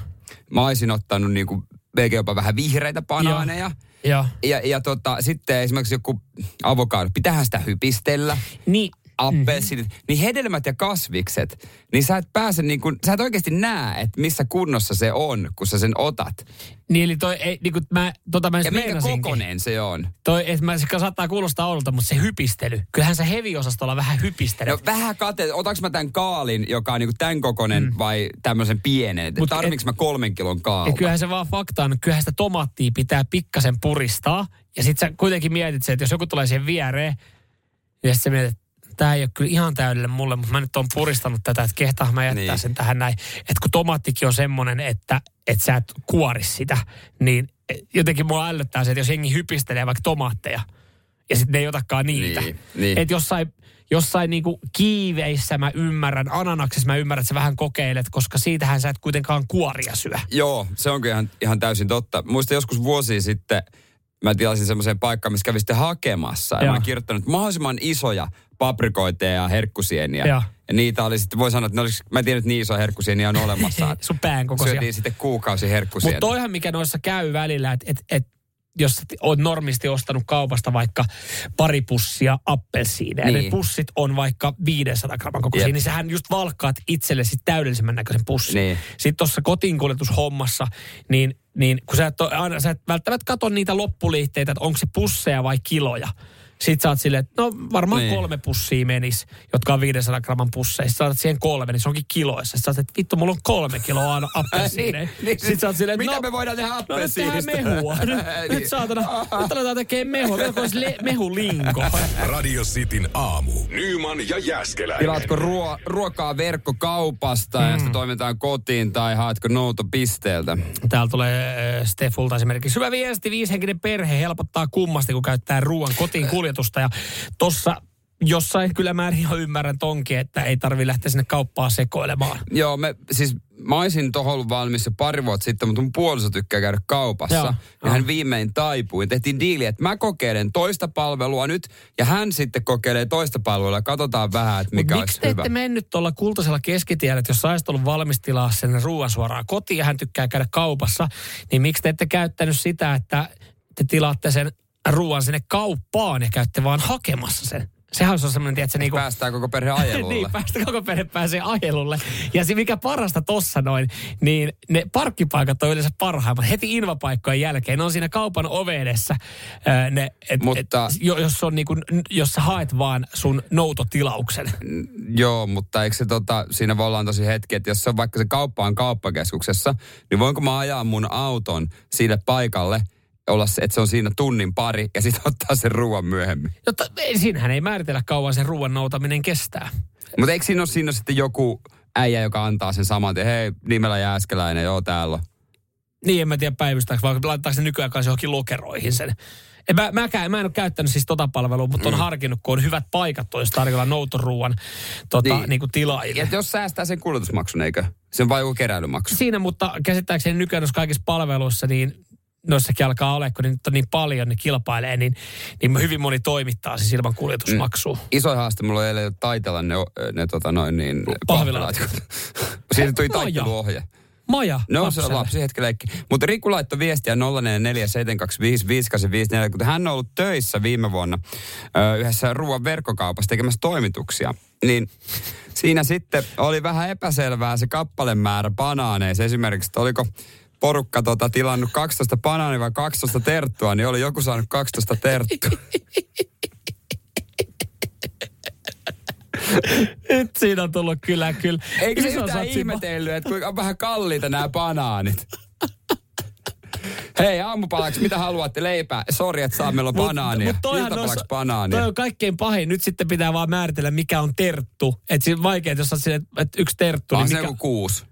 Mä olisin ottanut niinku jopa vähän vihreitä banaaneja. Joo. Ja, ja tota, sitten esimerkiksi joku avokado, pitäähän sitä hypistellä. Niin. Appelsiinit, mm-hmm. niin hedelmät ja kasvikset, niin sä et pääse niin kuin, sä et oikeasti näe, että missä kunnossa se on, kun sä sen otat. Niin eli toi, ei, niin kuin mä, tota mä Ja minkä kokonen se on? Toi, että mä, se saattaa kuulostaa oudolta, mutta se hypistely. Kyllähän se heavy-osastolla vähän hypistelet. No vähän kate, otaks mä tämän kaalin, joka on niinku tämän kokonen mm. vai tämmöisen pienen? Mut Tarviks mä kolmen kilon kaalta? kyllähän se vaan fakta on, että kyllähän sitä tomaattia pitää pikkasen puristaa. Ja sit sä kuitenkin mietit se, että jos joku tulee siihen viereen, ja sit sä mietit, tämä ei ole kyllä ihan täydellinen mulle, mutta mä nyt oon puristanut tätä, että kehtaa mä jättää Niin. sen tähän näin. Että kun tomaattikin on semmonen, että, että sä et kuori sitä, niin jotenkin mua ällöttää se, että jos jengi hypistelee vaikka tomaatteja, ja sitten ne ei otakaan niitä. Niin, niin. Että jossain, jossain niinku kiiveissä mä ymmärrän, ananaksessa mä ymmärrän, että sä vähän kokeilet, koska siitähän sä et kuitenkaan kuoria syö. Joo, se on kyllä ihan, ihan täysin totta. Muistan joskus vuosia sitten, mä tilasin semmoiseen paikkaan, missä kävin sitten hakemassa. Ja Joo. mä oon kirjoittanut mahdollisimman isoja paprikoita ja herkkusieniä. Joo. Ja niitä oli sitten, voi sanoa, että ne olisi, mä en tiedä, että niin iso herkkusieniä on olemassa. Sun pään kokoisia. Syötiin sitten kuukausi Mutta herkkusieniä. toihan, mikä noissa käy välillä, että et, et, jos oot normisti ostanut kaupasta vaikka pari pussia appelsiineja, niin. Ne pussit on vaikka 500 gramman kokoisia, Jep. niin sähän just valkkaat itsellesi täydellisemmän näköisen pussin. Niin. Sitten tuossa kotiinkuljetushommassa, niin, niin kun sä et, ole, sä et välttämättä katso niitä loppuliitteitä, että onko se pusseja vai kiloja. Sitten sä oot silleen, että no varmaan Niin. kolme pussia menis, jotka on 500 gramman pusseja. Sitten sä siihen kolme, niin se onkin kiloissa. Sitten sä oot, että vittu, mulla on kolme kiloa aina appelsiineja. Niin, niin. Sitten sä oot silleen, että Mitä no, me voidaan tehdä No nyt appelsiinista? tehdään mehua. Nyt, nyt Niin. saatana, nyt aletaan tekemään mehua. Kun olisi le, mehulinko. Radio Cityn aamu. Nyman ja Jäskeläinen. Tilaatko ruo- ruokaa verkkokaupasta Mm. ja sitten toimitaan kotiin tai haetko noutopisteeltä? Täällä tulee äh, Stefulta esimerkiksi. Hyvä viesti, viisihenkinen perhe helpottaa kummasti, kun käyttää ruoan kotiin kuljetusta. Ja tossa jossain kyllä mä ihan ymmärrän tonkin, että ei tarvi lähteä sinne kauppaan sekoilemaan. Joo, me, siis mä olisin tohon ollut valmis jo pari vuotta sitten, mutta mun puoliso tykkää käydä kaupassa. Joo, ja joo. hän viimein taipui. Tehtiin diili, että mä kokeilen toista palvelua nyt, ja hän sitten kokeilee toista palvelua. Katsotaan vähän, että mikä Mut olisi miksi te hyvä. ette mennyt tuolla kultaisella keskitiellä, että jos sä ollut valmis tilaa sen ruoan suoraan kotiin ja hän tykkää käydä kaupassa, niin miksi te ette käyttänyt sitä, että te tilaatte sen ruoan sinne kauppaan ja käytte vaan hakemassa sen? Sehän olisi semmoinen, tiedätkö, niin kuin... Päästään koko perhe ajelulle. niin, päästä koko perhe pääsee ajelulle. Ja se mikä parasta tossa noin, niin ne parkkipaikat on yleensä parhaimmat. Heti invapaikkojen jälkeen, ne on siinä kaupan ove edessä. ää, Ne, et, Mutta- et, jo- jos, on niin kuin, jos sä haet vaan sun noutotilauksen. Joo, mutta eikö se tota, siinä voi olla tosi hetki, että jos se on vaikka se kauppa on kauppakeskuksessa, niin voinko mä ajaa mun auton sille paikalle, olla se, että se on siinä tunnin pari ja sitten ottaa sen ruoan myöhemmin. Jotta, ei, siinähän ei määritellä kauan sen ruoan noutaminen kestää. Mutta eikö siinä ole siinä sitten joku äijä, joka antaa sen saman, että hei, nimellä Jääskeläinen, joo täällä. Niin, en mä tiedä päivystääkö, vai laittaako se nykyään kanssa johonkin lokeroihin sen. En mä, mäkään, mä en ole käyttänyt siis tota palvelua, mutta on Mm. harkinnut, kun on hyvät paikat, olisi tarjolla noutoruuan tota, niin. Niin. Kuin tilaajille. Ja jos säästää sen kuljetusmaksun, eikö? Se on vain joku keräilymaksu. Siinä, mutta käsittääkseni nykyään noissa kaikissa palveluissa, niin noissakin alkaa olla, kun nyt on niin paljon, ne kilpailee, niin, niin hyvin moni toimittaa siis ilman kuljetusmaksua. Mm. Iso haaste mulla oli eilen taitella ne, ne tota noin niin Pahvilaatikot. Siitä tuli taitteluohje. Maja, No se on lapsi hetki leikki. Mutta Riku laittoi viestiä 0447255854, kun hän on ollut töissä viime vuonna ö, yhdessä ruoan verkkokaupassa tekemässä toimituksia. Niin siinä sitten oli vähän epäselvää se kappalemäärä banaaneissa. Esimerkiksi, että oliko porukka tota, tilannut 12 banaania vai 12 terttua, niin oli joku saanut 12 terttua. Nyt siinä on tullut kyllä, kyllä. Eikö se yhtään ihmetellyt, että kuinka on vähän kalliita nämä banaanit? Hei, aamupalaksi, mitä haluatte? Leipää? Sori, että saa meillä on banaania. Mut toihan Iltapalaksi noissa- banaania. Toi on kaikkein pahin. Nyt sitten pitää vaan määritellä, mikä on terttu. Että on vaikea, jos on silleen, että yksi terttu, On niin se mikä, joku kuusi.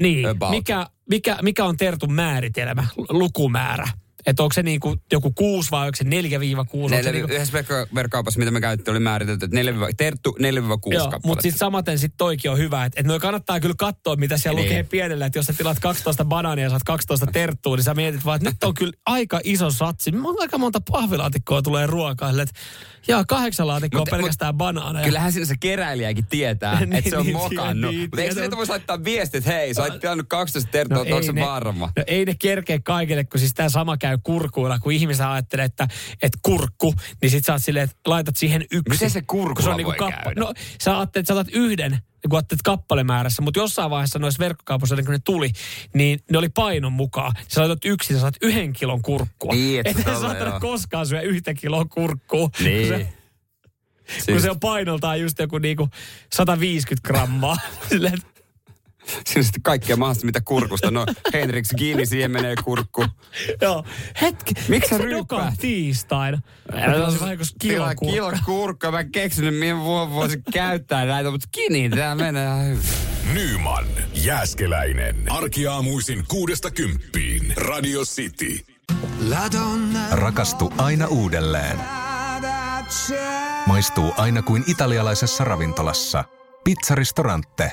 niin, about. mikä, mikä, mikä on tertun määritelmä, lukumäärä. Että onko se niinku joku kuusi vai onko se neljä viiva kuusi? Neljä, niinku... Yhdessä verkko- verkkaupassa, mitä me käytettiin, oli määritelty, että 4, terttu 4-6 Joo, kappaletta. mutta sitten samaten sit toikin on hyvä, että et noi kannattaa kyllä katsoa, mitä siellä Niin. lukee pienellä, että jos sä tilaat 12 banaania ja saat 12 terttua, niin sä mietit vaan, että nyt on kyllä aika iso satsi. Mon- Aika monta pahvilaatikkoa tulee ruokaa, että jaa, kahdeksan laatikkoa Mut- pelkästään banaaneja. Kyllähän siinä se keräilijäkin tietää, Niin, että se on niin, mokannut. niin, Mutta eikö tietää. sieltä voisi laittaa viesti, että hei, sä oot tilannut 12 terttua, no, onko se varma? No ei ne kerkeä kaikille, kun siis tämä sama käy kurkuilla, kun ihmiset ajattelee, että, että kurkku, niin sit sä oot silleen, että laitat siihen yksi. Miten se kurkulla Kun se on niinku kappa- käydä? No sä ajattelet, että sä otat yhden, kun ajattelet kappalemäärässä, mutta jossain vaiheessa noissa verkkokaupoissa, kun ne tuli, niin ne oli painon mukaan. Sä laitat yksin, sä saat yhden kilon kurkkua. Niin, et sä saattanut koskaan syödä yhtä kiloa kurkkua. kun Niin. Se, kun Siis- se on painoltaan just joku niinku 150 grammaa. Silleen, Siinä on sitten kaikkea mahdollista, mitä kurkusta. No, Henriks Gini, siihen menee kurkku. Joo. Hetki. Miksi sä dokaan ryppäät? tiistaina? Älä olisi vähän kuin kurkku. Kilo kurkkaa. Mä en keksinyt, mihin vo- voisin käyttää näitä, mutta Gini, tää menee hyvin. Nyman, Jääskeläinen. Arkiaamuisin kuudesta kymppiin. Radio City. Rakastu aina uudelleen. Maistuu aina kuin italialaisessa ravintolassa. Pizzaristorante.